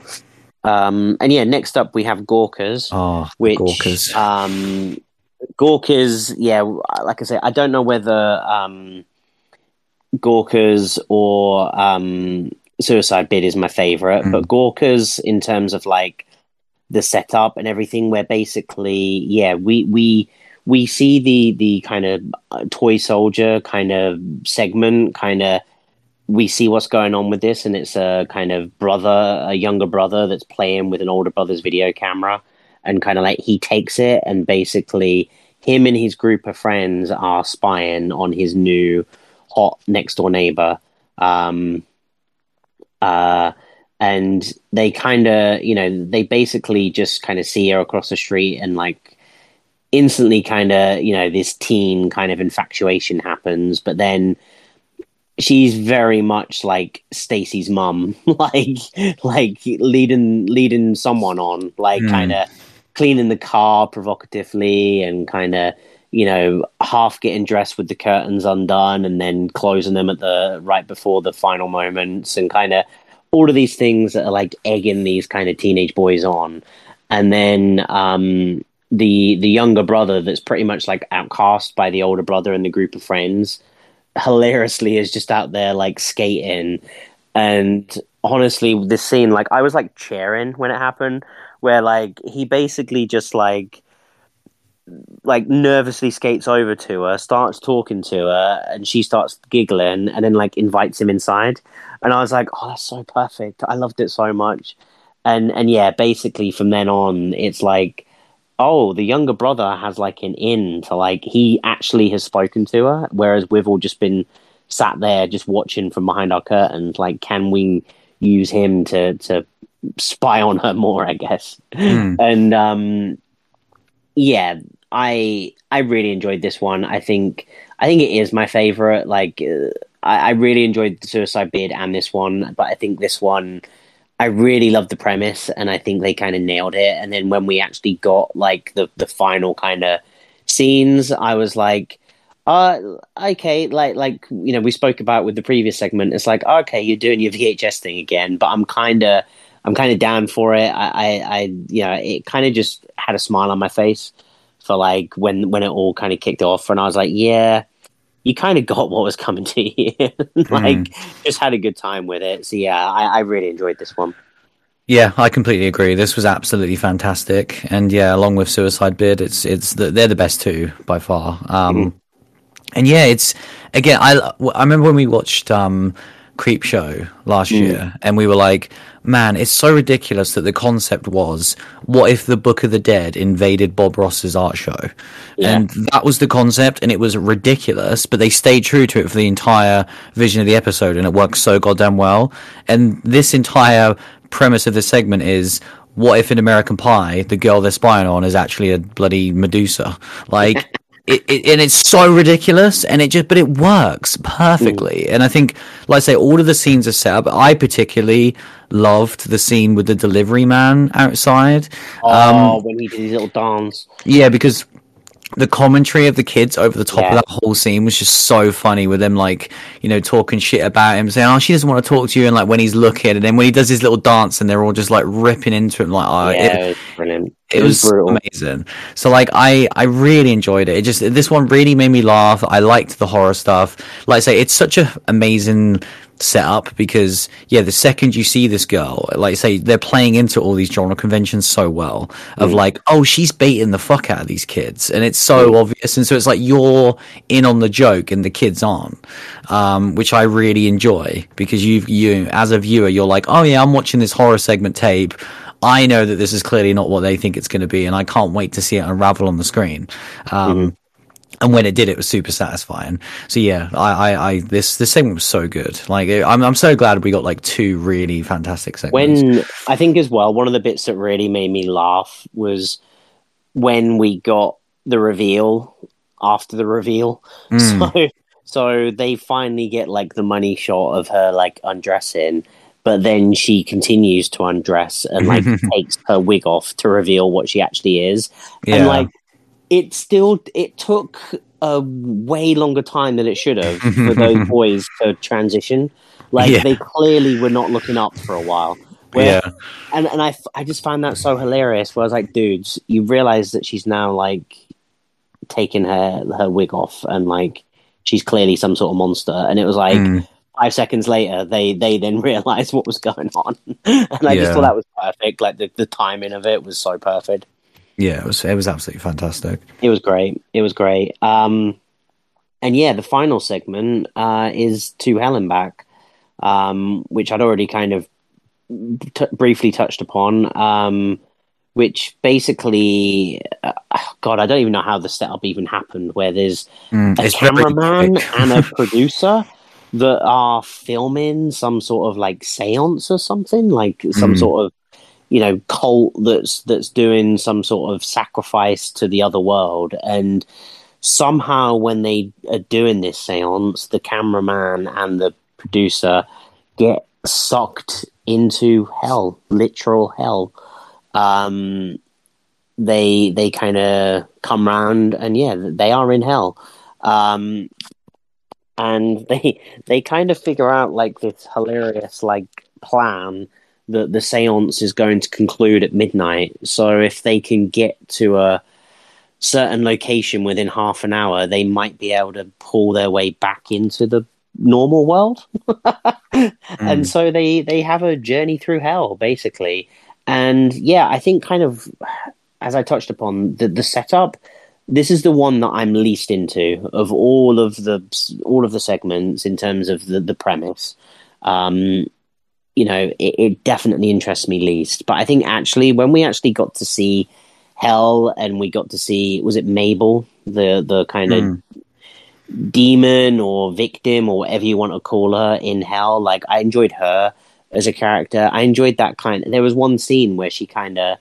Um, and yeah, next up we have Gawkers. Oh, which Gawkers. Um, Gawkers, yeah, like I say, I don't know whether um, Gawkers or um, Suicide Bid is my favorite, mm. but Gawkers in terms of like the setup and everything, where basically, yeah, we we we see the the kind of uh, toy soldier kind of segment, kind of we see what's going on with this, and it's a kind of brother, a younger brother that's playing with an older brother's video camera, and kind of like he takes it, and basically him and his group of friends are spying on his new hot next door neighbor. Um, uh, and they kind of, you know, they basically just kind of see her across the street and like instantly kind of, you know, this teen kind of infatuation happens, but then she's very much like Stacy's mum, like like leading leading someone on, like mm. kind of cleaning the car provocatively and kind of you know half getting dressed with the curtains undone and then closing them at the right before the final moments and kind of all of these things that are like egging these kind of teenage boys on. And then um the the younger brother that's pretty much like outcast by the older brother and the group of friends hilariously is just out there like skating. And honestly this scene like i was like cheering when it happened where like he basically just like like nervously skates over to her starts talking to her and she starts giggling and then like invites him inside and i was like oh that's so perfect i loved it so much and and yeah basically from then on it's like oh, the younger brother has like an in to like he actually has spoken to her, whereas we've all just been sat there just watching from behind our curtains. Like, can we use him to to spy on her more? I guess. Mm. And um, yeah, I I really enjoyed this one. I think I think it is my favorite. Like, uh, I, I really enjoyed the Suicide Bid and this one, but I think this one I really loved the premise, and I think they kind of nailed it. And then when we actually got like the the final kind of scenes, I was like, uh, okay, like like you know we spoke about with the previous segment. It's like okay, you're doing your VHS thing again, but I'm kind of I'm kind of down for it. I I, I you know it kind of just had a smile on my face for like when when it all kind of kicked off, and I was like, yeah you kind of got what was coming to you. like, mm. just had a good time with it. So yeah, I, I really enjoyed this one. Yeah, I completely agree. This was absolutely fantastic, and yeah, along with Suicide Bid, it's it's the, they're the best two by far. Um, mm-hmm. And yeah, it's again, I I remember when we watched um, Creepshow last mm. year, and we were like, man, it's so ridiculous that the concept was, what if the Book of the Dead invaded Bob Ross's art show? Yeah. And that was the concept, and it was ridiculous, but they stayed true to it for the entire vision of the episode, and it works so goddamn well. And this entire premise of the segment is what if in American Pie the girl they're spying on is actually a bloody Medusa? Like. It, it, and it's so ridiculous and it just but it works perfectly. Mm. and i think like i say all of the scenes are set up. I particularly loved the scene with the delivery man outside. Oh um, when he did his little dance. Yeah because the commentary of the kids over the top yeah. of that whole scene was just so funny with them like you know talking shit about him saying oh she doesn't want to talk to you and like when he's looking and then when he does his little dance and they're all just like ripping into him like oh yeah, it, brilliant. it, it was, was amazing. So like i i really enjoyed it. It just this one really made me laugh. I liked the horror stuff. Like i say it's such a amazing set up because yeah the second you see this girl like say they're playing into all these genre conventions so well of mm. like oh she's baiting the fuck out of these kids and it's so mm. obvious and so it's like you're in on the joke and the kids aren't um, which i really enjoy because you you as a viewer you're like oh yeah i'm watching this horror segment tape I know that this is clearly not what they think it's going to be, and I can't wait to see it unravel on the screen. Um, mm-hmm and when it did, it was super satisfying. So yeah, I, I, I this this segment was so good. Like I'm, I'm so glad we got like two really fantastic segments. When I think as well, one of the bits that really made me laugh was when we got the reveal after the reveal. Mm. So, so they finally get like the money shot of her like undressing, but then she continues to undress and like takes her wig off to reveal what she actually is, yeah. and like it still it took a way longer time than it should have for those boys to transition. Like yeah. they clearly were not looking up for a while. Where, yeah. And and I I just found that so hilarious. Where I was like, dudes, you realize that she's now like taking her her wig off and like she's clearly some sort of monster. And it was like. Mm. Five seconds later, they they then realized what was going on, and I yeah. just thought that was perfect. Like the, the timing of it was so perfect. Yeah, it was it was absolutely fantastic. It was great. It was great. Um, and yeah, the final segment uh, is to Hell and Back, um, which I'd already kind of t- briefly touched upon. Um, which basically, uh, God, I don't even know how the setup even happened. Where there's mm, a cameraman and a producer that are filming some sort of like séance or something, like some mm. sort of you know cult that's that's doing some sort of sacrifice to the other world. And somehow when they are doing this seance the cameraman and the producer get sucked into hell literal hell. Um they they kind of come round and yeah they are in hell. Um and they they kind of figure out like this hilarious like plan the the séance is going to conclude at midnight. So if they can get to a certain location within half an hour, they might be able to pull their way back into the normal world. mm. And so they they have a journey through hell basically. And yeah, I think kind of as I touched upon the the setup this is the one that I'm least into of all of the all of the segments in terms of the the premise. Um, you know, it, it, definitely interests me least. But I think actually, when we actually got to see Hell and we got to see, was it Mabel, the the kind mm. of hmm. demon or victim or whatever you want to call her in Hell? Like, I enjoyed her as a character. I enjoyed that kind. Of, there was one scene where she kind of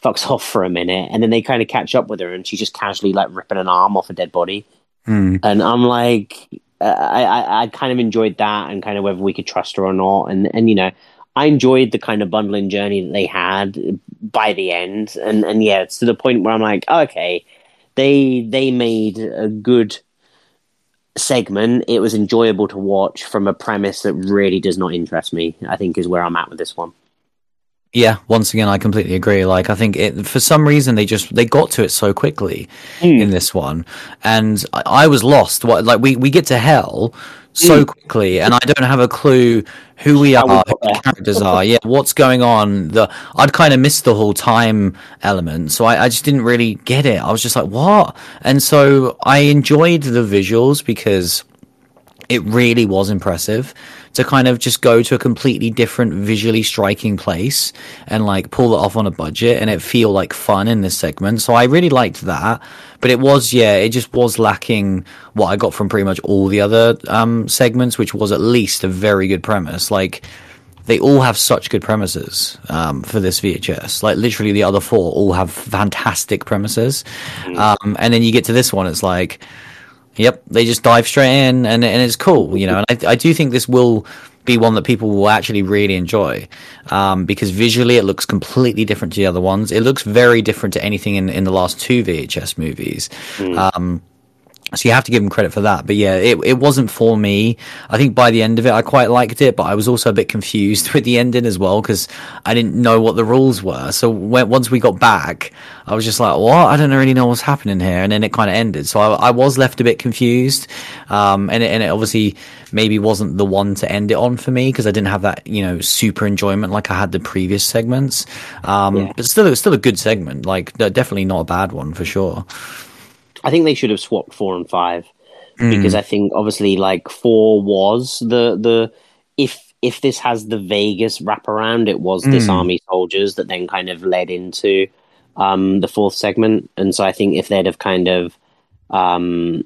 fucks off for a minute, and then they kind of catch up with her, and she's just casually like ripping an arm off a dead body. Mm. And I'm like, I, I, I kind of enjoyed that and kind of whether we could trust her or not. And, and, you know, I enjoyed the kind of bundling journey that they had by the end. And, and yeah, it's to the point where I'm like, okay, they, they made a good segment. It was enjoyable to watch from a premise that really does not interest me, I think is where I'm at with this one. Yeah, once again, I completely agree. Like, I think it for some reason they just they got to it so quickly mm. in this one, and I, I, was lost. What like we we get to hell so mm. quickly, and I don't have a clue who we are, who the characters are. Yeah, what's going on? The I'd kind of missed the whole time element, so I, I just didn't really get it. I was just like, what? And so I enjoyed the visuals because it really was impressive to kind of just go to a completely different visually striking place and like pull it off on a budget and it feel like fun in this segment. So I really liked that. But it was, yeah, it just was lacking what I got from pretty much all the other um, segments, which was at least a very good premise. Like, they all have such good premises um, for this VHS. Like literally, the other four all have fantastic premises, mm. um, and then you get to this one, it's like, yep, they just dive straight in, and and it's cool, you know. And I, I do think this will be one that people will actually really enjoy um, because visually it looks completely different to the other ones. It looks very different to anything in in the last two VHS movies. Mm. Um, so you have to give him credit for that. But yeah, it, it wasn't for me. I think by the end of it, I quite liked it, but I was also a bit confused with the ending as well because I didn't know what the rules were. So when, once we got back, I was just like, what? I don't really know what's happening here. And then it kind of ended. So I, I, was left a bit confused. Um, and, it, and it obviously maybe wasn't the one to end it on for me because I didn't have that, you know, super enjoyment like I had the previous segments. Um, yeah. but still, it was still a good segment. Like definitely not a bad one for sure. I think they should have swapped four and five mm. because I think obviously like four was the the if if this has the Vegas wraparound, it was mm. this army soldiers that then kind of led into um, the fourth segment, and so I think if they'd have kind of um,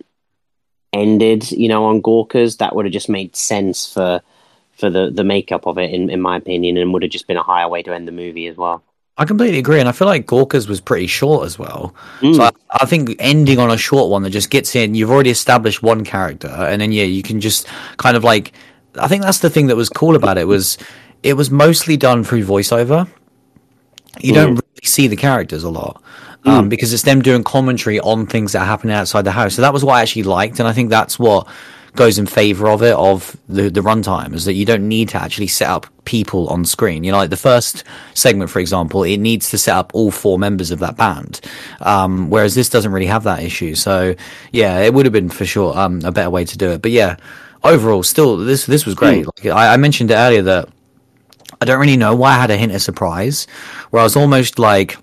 ended, you know, on Gawkers, that would have just made sense for for the the makeup of it, in in my opinion, and would have just been a higher way to end the movie as well. I completely agree, and I feel like Gawkers was pretty short as well. Mm. So I, I, think ending on a short one that just gets in, you've already established one character, and then yeah, you can just kind of like. I think that's the thing that was cool about it was it was mostly done through voiceover. You mm. don't really see the characters a lot. Um, mm. because it's them doing commentary on things that are happening outside the house. So that was what I actually liked, and I think that's what goes in favor of it of the the runtime is that you don't need to actually set up people on screen. You know, like the first segment, for example, it needs to set up all four members of that band, um, whereas this doesn't really have that issue. So yeah, it would have been for sure um, a better way to do it. But yeah, overall, still this this was great. Mm. Like I, I mentioned it earlier that I don't really know why I had a hint of surprise, where I was almost like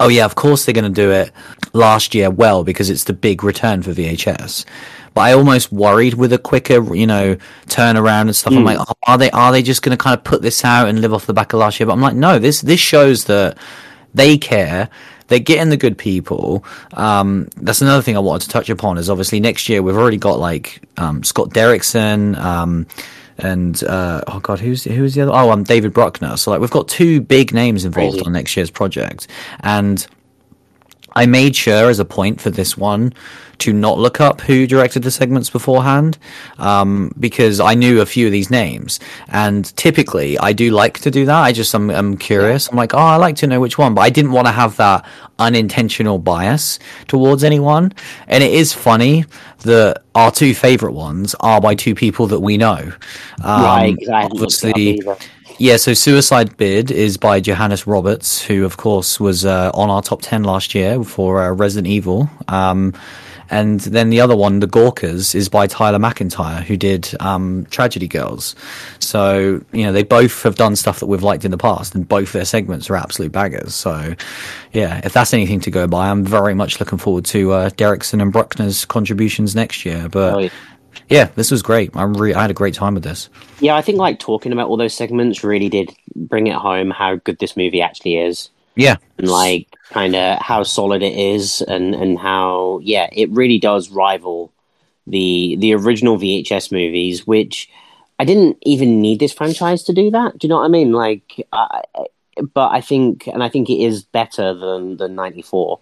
oh yeah, of course they're going to do it last year well because it's the big return for VHS but I almost worried with a quicker, you know, turnaround and stuff. Mm. I'm like, oh, are they are they just going to kind of put this out and live off the back of last year? But I'm like, no, this this shows that they care. They're getting the good people. Um, that's another thing I wanted to touch upon. Is obviously next year we've already got like um, Scott Derrickson. Um, and uh, oh god, who's who's the other? Oh, I'm um, David Bruckner. So like we've got two big names involved Crazy. on next year's project, and I made sure as a point for this one to not look up who directed the segments beforehand um, because I knew a few of these names. And typically, I do like to do that. I just I'm, I'm curious. I'm like, oh, I like to know which one, but I didn't want to have that unintentional bias towards anyone. And it is funny that our two favorite ones are by two people that we know. Um, right, exactly. Obviously yeah, so Suicide Bid is by Johannes Roberts, who, of course, was uh, on our top 10 last year for uh, Resident Evil. Um, and then the other one, The Gawkers, is by Tyler McIntyre, who did um, Tragedy Girls. So, you know, they both have done stuff that we've liked in the past, and both their segments are absolute baggers. So, yeah, if that's anything to go by, I'm very much looking forward to uh, Derrickson and Bruckner's contributions next year. But. Oh, yeah yeah, this was great. I'm re- I had a great time with this. Yeah, I think like talking about all those segments really did bring it home how good this movie actually is. Yeah, and like kind of how solid it is, and and how yeah, it really does rival the the original VHS movies, which I didn't even need this franchise to do that. Do you know what I mean? Like, I, but I think, and I think it is better than than '94.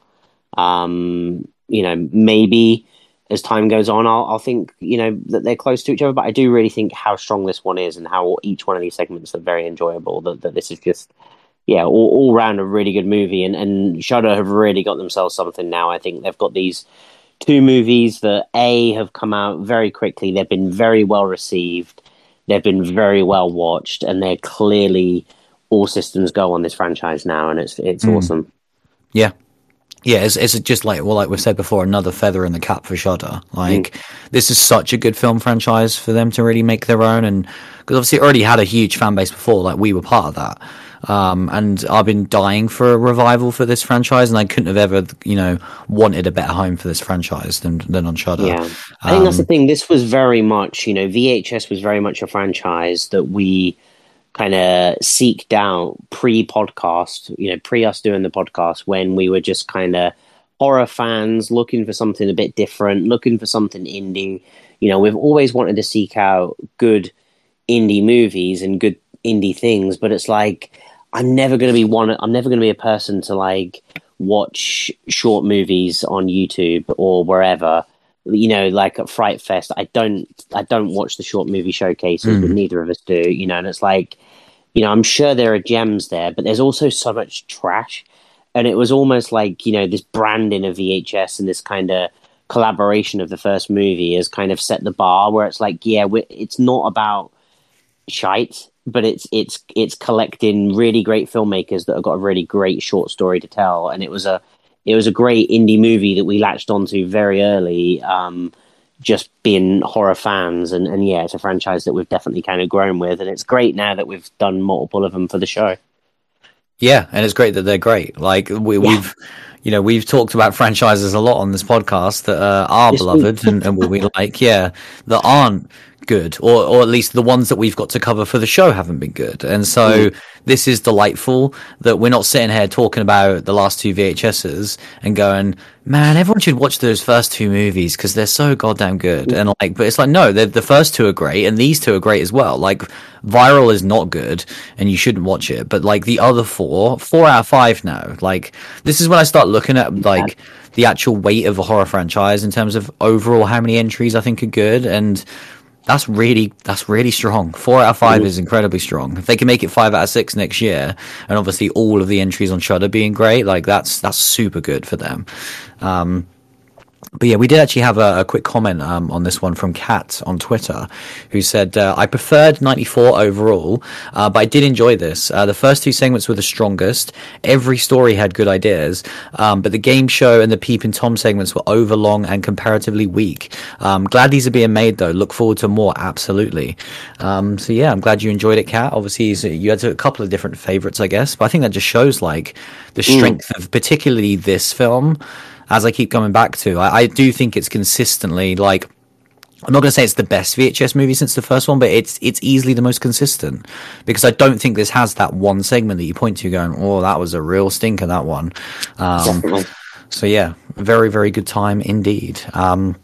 Um, you know, maybe as time goes on, I'll, I'll think you know that they're close to each other. But I do really think how strong this one is, and how each one of these segments are very enjoyable. That, that this is just yeah, all, all round a really good movie. And and Shudder have really got themselves something now. I think they've got these two movies that a have come out very quickly. They've been very well received. They've been very well watched, and they're clearly all systems go on this franchise now, and it's it's mm. awesome. Yeah, yeah, it's, it's just like well, like we've said before, another feather in the cap for Shudder. Like mm. this is such a good film franchise for them to really make their own, and because obviously it already had a huge fan base before. Like we were part of that, um, and I've been dying for a revival for this franchise, and I couldn't have ever, you know, wanted a better home for this franchise than than on Shudder. Yeah, I think that's the um, thing. This was very much, you know, VHS was very much a franchise that we kind of seeked out pre podcast, you know, pre us doing the podcast when we were just kind of horror fans looking for something a bit different, looking for something indie. You know, we've always wanted to seek out good indie movies and good indie things, but it's like I'm never going to be one. I'm never going to be a person to like watch short movies on YouTube or wherever. You know, like at Fright Fest, I don't. I don't watch the short movie showcases, Mm. but neither of us do. You know, and it's like, you know, I'm sure there are gems there, but there's also so much trash. And it was almost like you know this branding of VHS and this kind of collaboration of the first movie has kind of set the bar where it's like, yeah, it's not about shite, but it's it's it's collecting really great filmmakers that have got a really great short story to tell, and it was a it was a great indie movie that we latched onto very early. Um, just being horror fans, and, and yeah, it's a franchise that we've definitely kind of grown with, and it's great now that we've done multiple of them for the show. Yeah, and it's great that they're great. Like we, we've, you know, we've talked about franchises a lot on this podcast that uh, are Yes, beloved and, and what we like. Yeah, that aren't good, or or at least the ones that we've got to cover for the show haven't been good. And so this is delightful that we're not sitting here talking about the last two VHSs and going, man, everyone should watch those first two movies because they're so goddamn good. And like, but it's like, no, the the first two are great, and these two are great as well. Like, Viral is not good, and you shouldn't watch it. But like the other four, four out of five now. Like, this is when I start looking at like the actual weight of a horror franchise in terms of overall how many entries I think are good and. That's really that's really strong. Four out of five is incredibly strong. If they can make it five out of six next year, and obviously all of the entries on Shudder being great, like that's that's super good for them. Um, but yeah, we did actually have a, a quick comment um, on this one from Kat on Twitter, who said, uh, "I preferred '94 overall, uh, but I did enjoy this. Uh, the first two segments were the strongest. Every story had good ideas, um, but the game show and the Peeping Tom segments were overlong and comparatively weak. Um, glad these are being made though. Look forward to more. Absolutely. Um, so yeah, I'm glad you enjoyed it, Kat. Obviously, you had a couple of different favorites, I guess, but I think that just shows like the strength of particularly this film." As I keep coming back to, I, I do think it's consistently like I'm not going to say it's the best VHS movie since the first one, but it's it's easily the most consistent because I don't think this has that one segment that you point to going, oh, that was a real stinker that one. Um, so yeah, very very good time indeed. Um,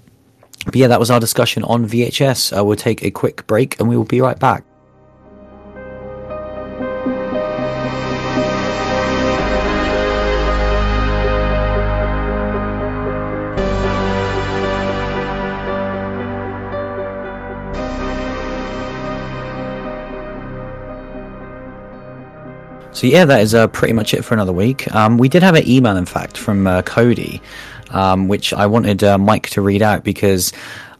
but yeah, that was our discussion on VHS. Uh, we'll take a quick break and we will be right back. So yeah, that is uh, pretty much it for another week. Um, we did have an email, in fact, from uh, Cody, um, which I wanted uh, Mike to read out because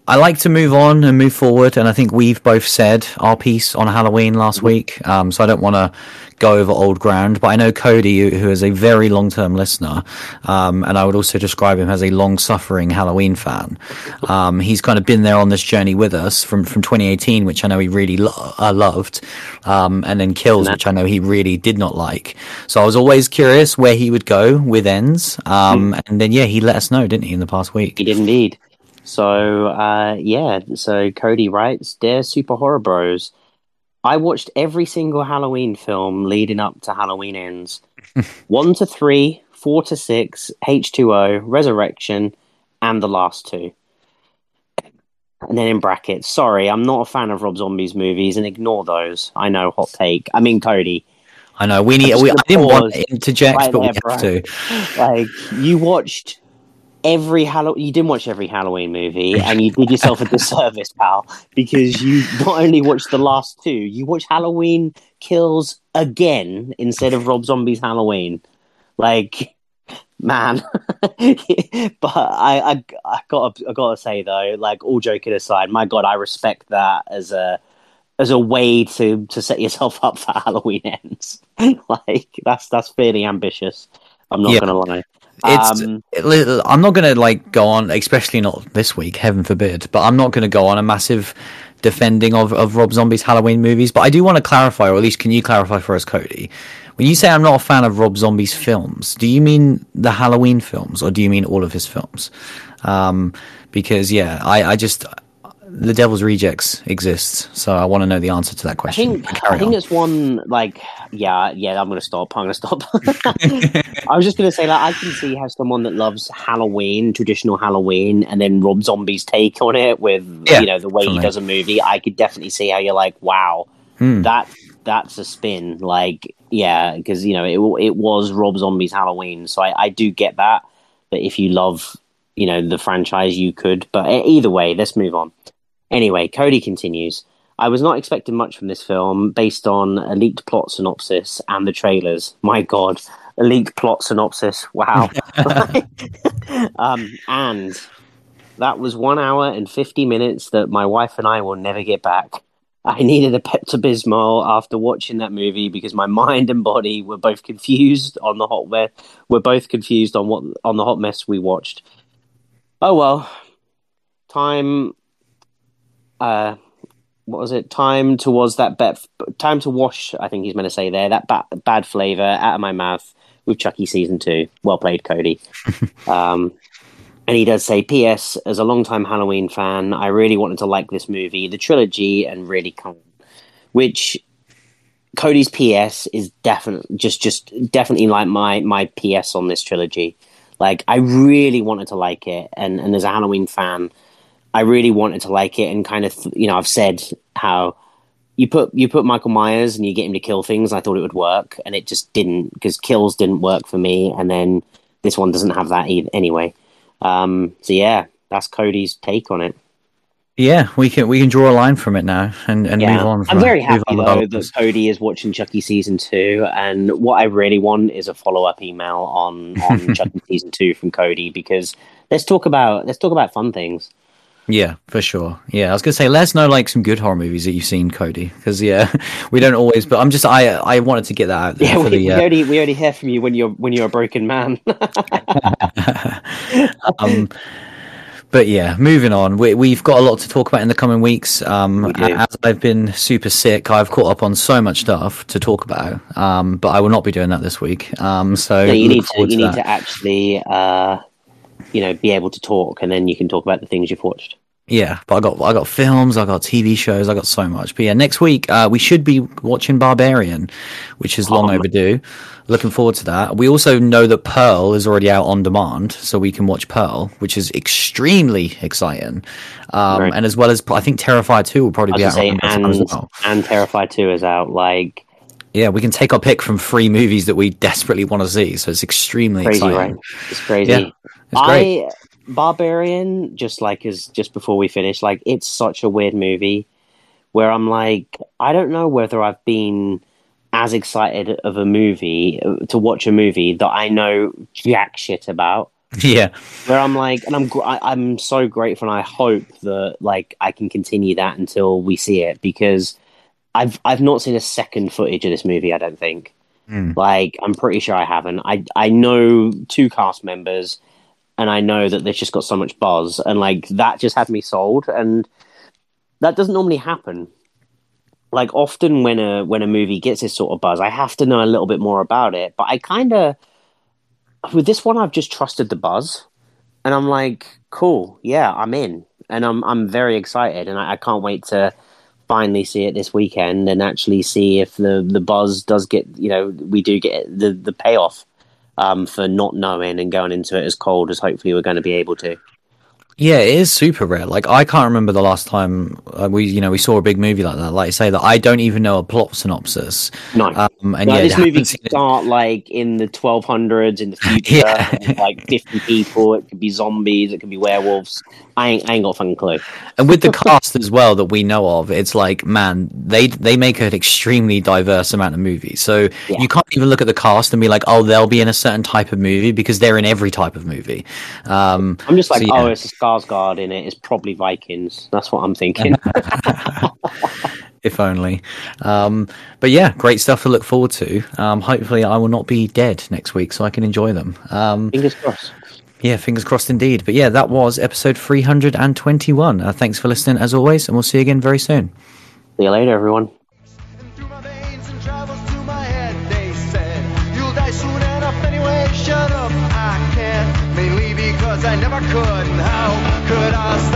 I like to move on and move forward, and I think we've both said our piece on Halloween last week, um, so I don't want to go over old ground. But I know Cody, who is a very long-term listener, um, and I would also describe him as a long-suffering Halloween fan. Um, he's kind of been there on this journey with us from from 2018, which I know he really lo- uh, loved, um, and then Kills, which I know he really did not like. So I was always curious where he would go with ends, um, and then yeah, he let us know, didn't he, in the past week? He did indeed. So uh, yeah, so Cody writes, "Dear Super Horror Bros, I watched every single Halloween film leading up to Halloween Ends, one to three, four to six, H two O, Resurrection, and the last two. And then in brackets, sorry, I'm not a fan of Rob Zombie's movies, and ignore those. I know, hot take. I mean, Cody, I know we need. We, I didn't want to interject, right but we there, have Brian. to. like you watched every Halloween. You didn't watch every Halloween movie, and you did yourself a disservice, pal, because you not only watched the last two, you watched Halloween Kills again instead of Rob Zombie's Halloween. Like, man, but I, I, I got, I got to say though, like all joking aside, my God, I respect that as a. As a way to, to set yourself up for Halloween ends, like that's that's fairly ambitious. I'm not Yeah. gonna lie. It's. Um, I'm not going to like go on, especially not this week, heaven forbid. But I'm not going to go on a massive defending of of Rob Zombie's Halloween movies. But I do want to clarify, or at least can you clarify for us, Cody? When you say I'm not a fan of Rob Zombie's films, do you mean the Halloween films, or do you mean all of his films? Um, because yeah, I, I just the Devil's Rejects exists, so I want to know the answer to that I question. think I think on. it's one like yeah yeah I'm gonna stop I'm gonna stop. I was just gonna say like I can see how someone that loves Halloween traditional Halloween and then Rob Zombie's take on it with Yeah, you know the way definitely. he does a movie I could definitely see how you're like wow Hmm. that that's a spin. Like, yeah, because you know it it was Rob Zombie's Halloween, so I, I do get that. But if you love, you know, the franchise, you could. But either way, let's move on. Anyway, Cody continues. I was not expecting much from this film based on a leaked plot synopsis and the trailers. My God, a leaked plot synopsis. Wow. um, and that was one hour and 50 minutes that my wife and I will never get back. I needed a Pepto Bismol after watching that movie because my mind and body were both confused on the hot mess. We're both confused on what on the hot mess we watched. Oh well, time. Uh, what was it? Time towards that bet. Time to wash. I think he's meant to say there that ba- bad flavor out of my mouth with Chucky season two. Well played, Cody. um, and he does say, P.S. As a long-time Halloween fan, I really wanted to like this movie, the trilogy, and really come. Which Cody's P.S. is definitely just just definitely like my my P.S. on this trilogy. Like I really wanted to like it, and and as a Halloween fan, I really wanted to like it, and kind of you know I've said how you put you put Michael Myers and you get him to kill things. I thought it would work, and it just didn't because kills didn't work for me, and then this one doesn't have that either, anyway. Um, so yeah, that's Cody's take on it. Yeah, we can we can draw a line from it now and, and yeah. move on. I'm very happy though that Cody is watching Chucky season two, and what I really want is a follow up email on on Chucky season two from Cody because let's talk about let's talk about fun things. Yeah, for sure. Yeah, I was gonna say, let us know like some good horror movies that you've seen, Cody, because yeah, we don't always. But I'm just, I, I wanted to get that out there. Yeah, we, the, we, uh... already, we already hear from you when you're when you're a broken man. um, but yeah, moving on. We, have got a lot to talk about in the coming weeks. Um, as I've been super sick, I've caught up on so much stuff to talk about. Um, but I will not be doing that this week. Um, so yeah, you need to, you to need that. to actually, uh, you know, be able to talk, and then you can talk about the things you've watched. Yeah, but I got I got films, I got TV shows, I got so much. But yeah, next week uh, we should be watching Barbarian, which is long oh, overdue. Looking forward to that. We also know that Pearl is already out on demand, so we can watch Pearl, which is extremely exciting. Um, right. And as well as I think Terrifier Two will probably be out say, and, as well. And Two is out. Like, yeah, we can take our pick from three movies that we desperately want to see. So it's extremely crazy, exciting. right? It's crazy. Yeah, great. I, Barbarian, just like as just before we finish, like it's such a weird movie where I'm like, I don't know whether I've been as excited of a movie uh, to watch a movie that I know jack shit about. Yeah, where I'm like, and I'm I, am i am so grateful, and I hope that like I can continue that until we see it because I've I've not seen a second footage of this movie. I don't think. Mm. Like I'm pretty sure I haven't. I I know two cast members and I know that they've just got so much buzz, and like that just had me sold, and that doesn't normally happen. Like often when a when a movie gets this sort of buzz, I have to know a little bit more about it. But I kind of with this one, I've just trusted the buzz, and I'm like, cool, yeah, I'm in, and I'm I'm very excited, and I, I can't wait to finally see it this weekend and actually see if the the buzz does get you know we do get the the payoff um, for not knowing and going into it as cold as hopefully we're going to be able to. Yeah, it is super rare. Like I can't remember the last time uh, we, you know, we saw a big movie like that. Like I say that I don't even know a plot synopsis. No, um, and no, yeah, this movie could start like in the 1200s in the future, yeah. like different people. It could be zombies. It could be werewolves. I ain't, I ain't got a fucking clue. And with the cast as well that we know of, it's like, man, they they make an extremely diverse amount of movies. So yeah. you can't even look at the cast and be like, oh, they'll be in a certain type of movie because they're in every type of movie. Um, I'm just like, so, yeah. oh, it's a Skarsgård in it. It's probably Vikings. That's what I'm thinking. if only. Um, but yeah, great stuff to look forward to. Um, hopefully, I will not be dead next week, so I can enjoy them. Um, fingers crossed. Yeah, fingers crossed indeed. But yeah, that was episode 321. Uh, thanks for listening as always, and we'll see you again very soon. See you later, everyone. I never could. How could I?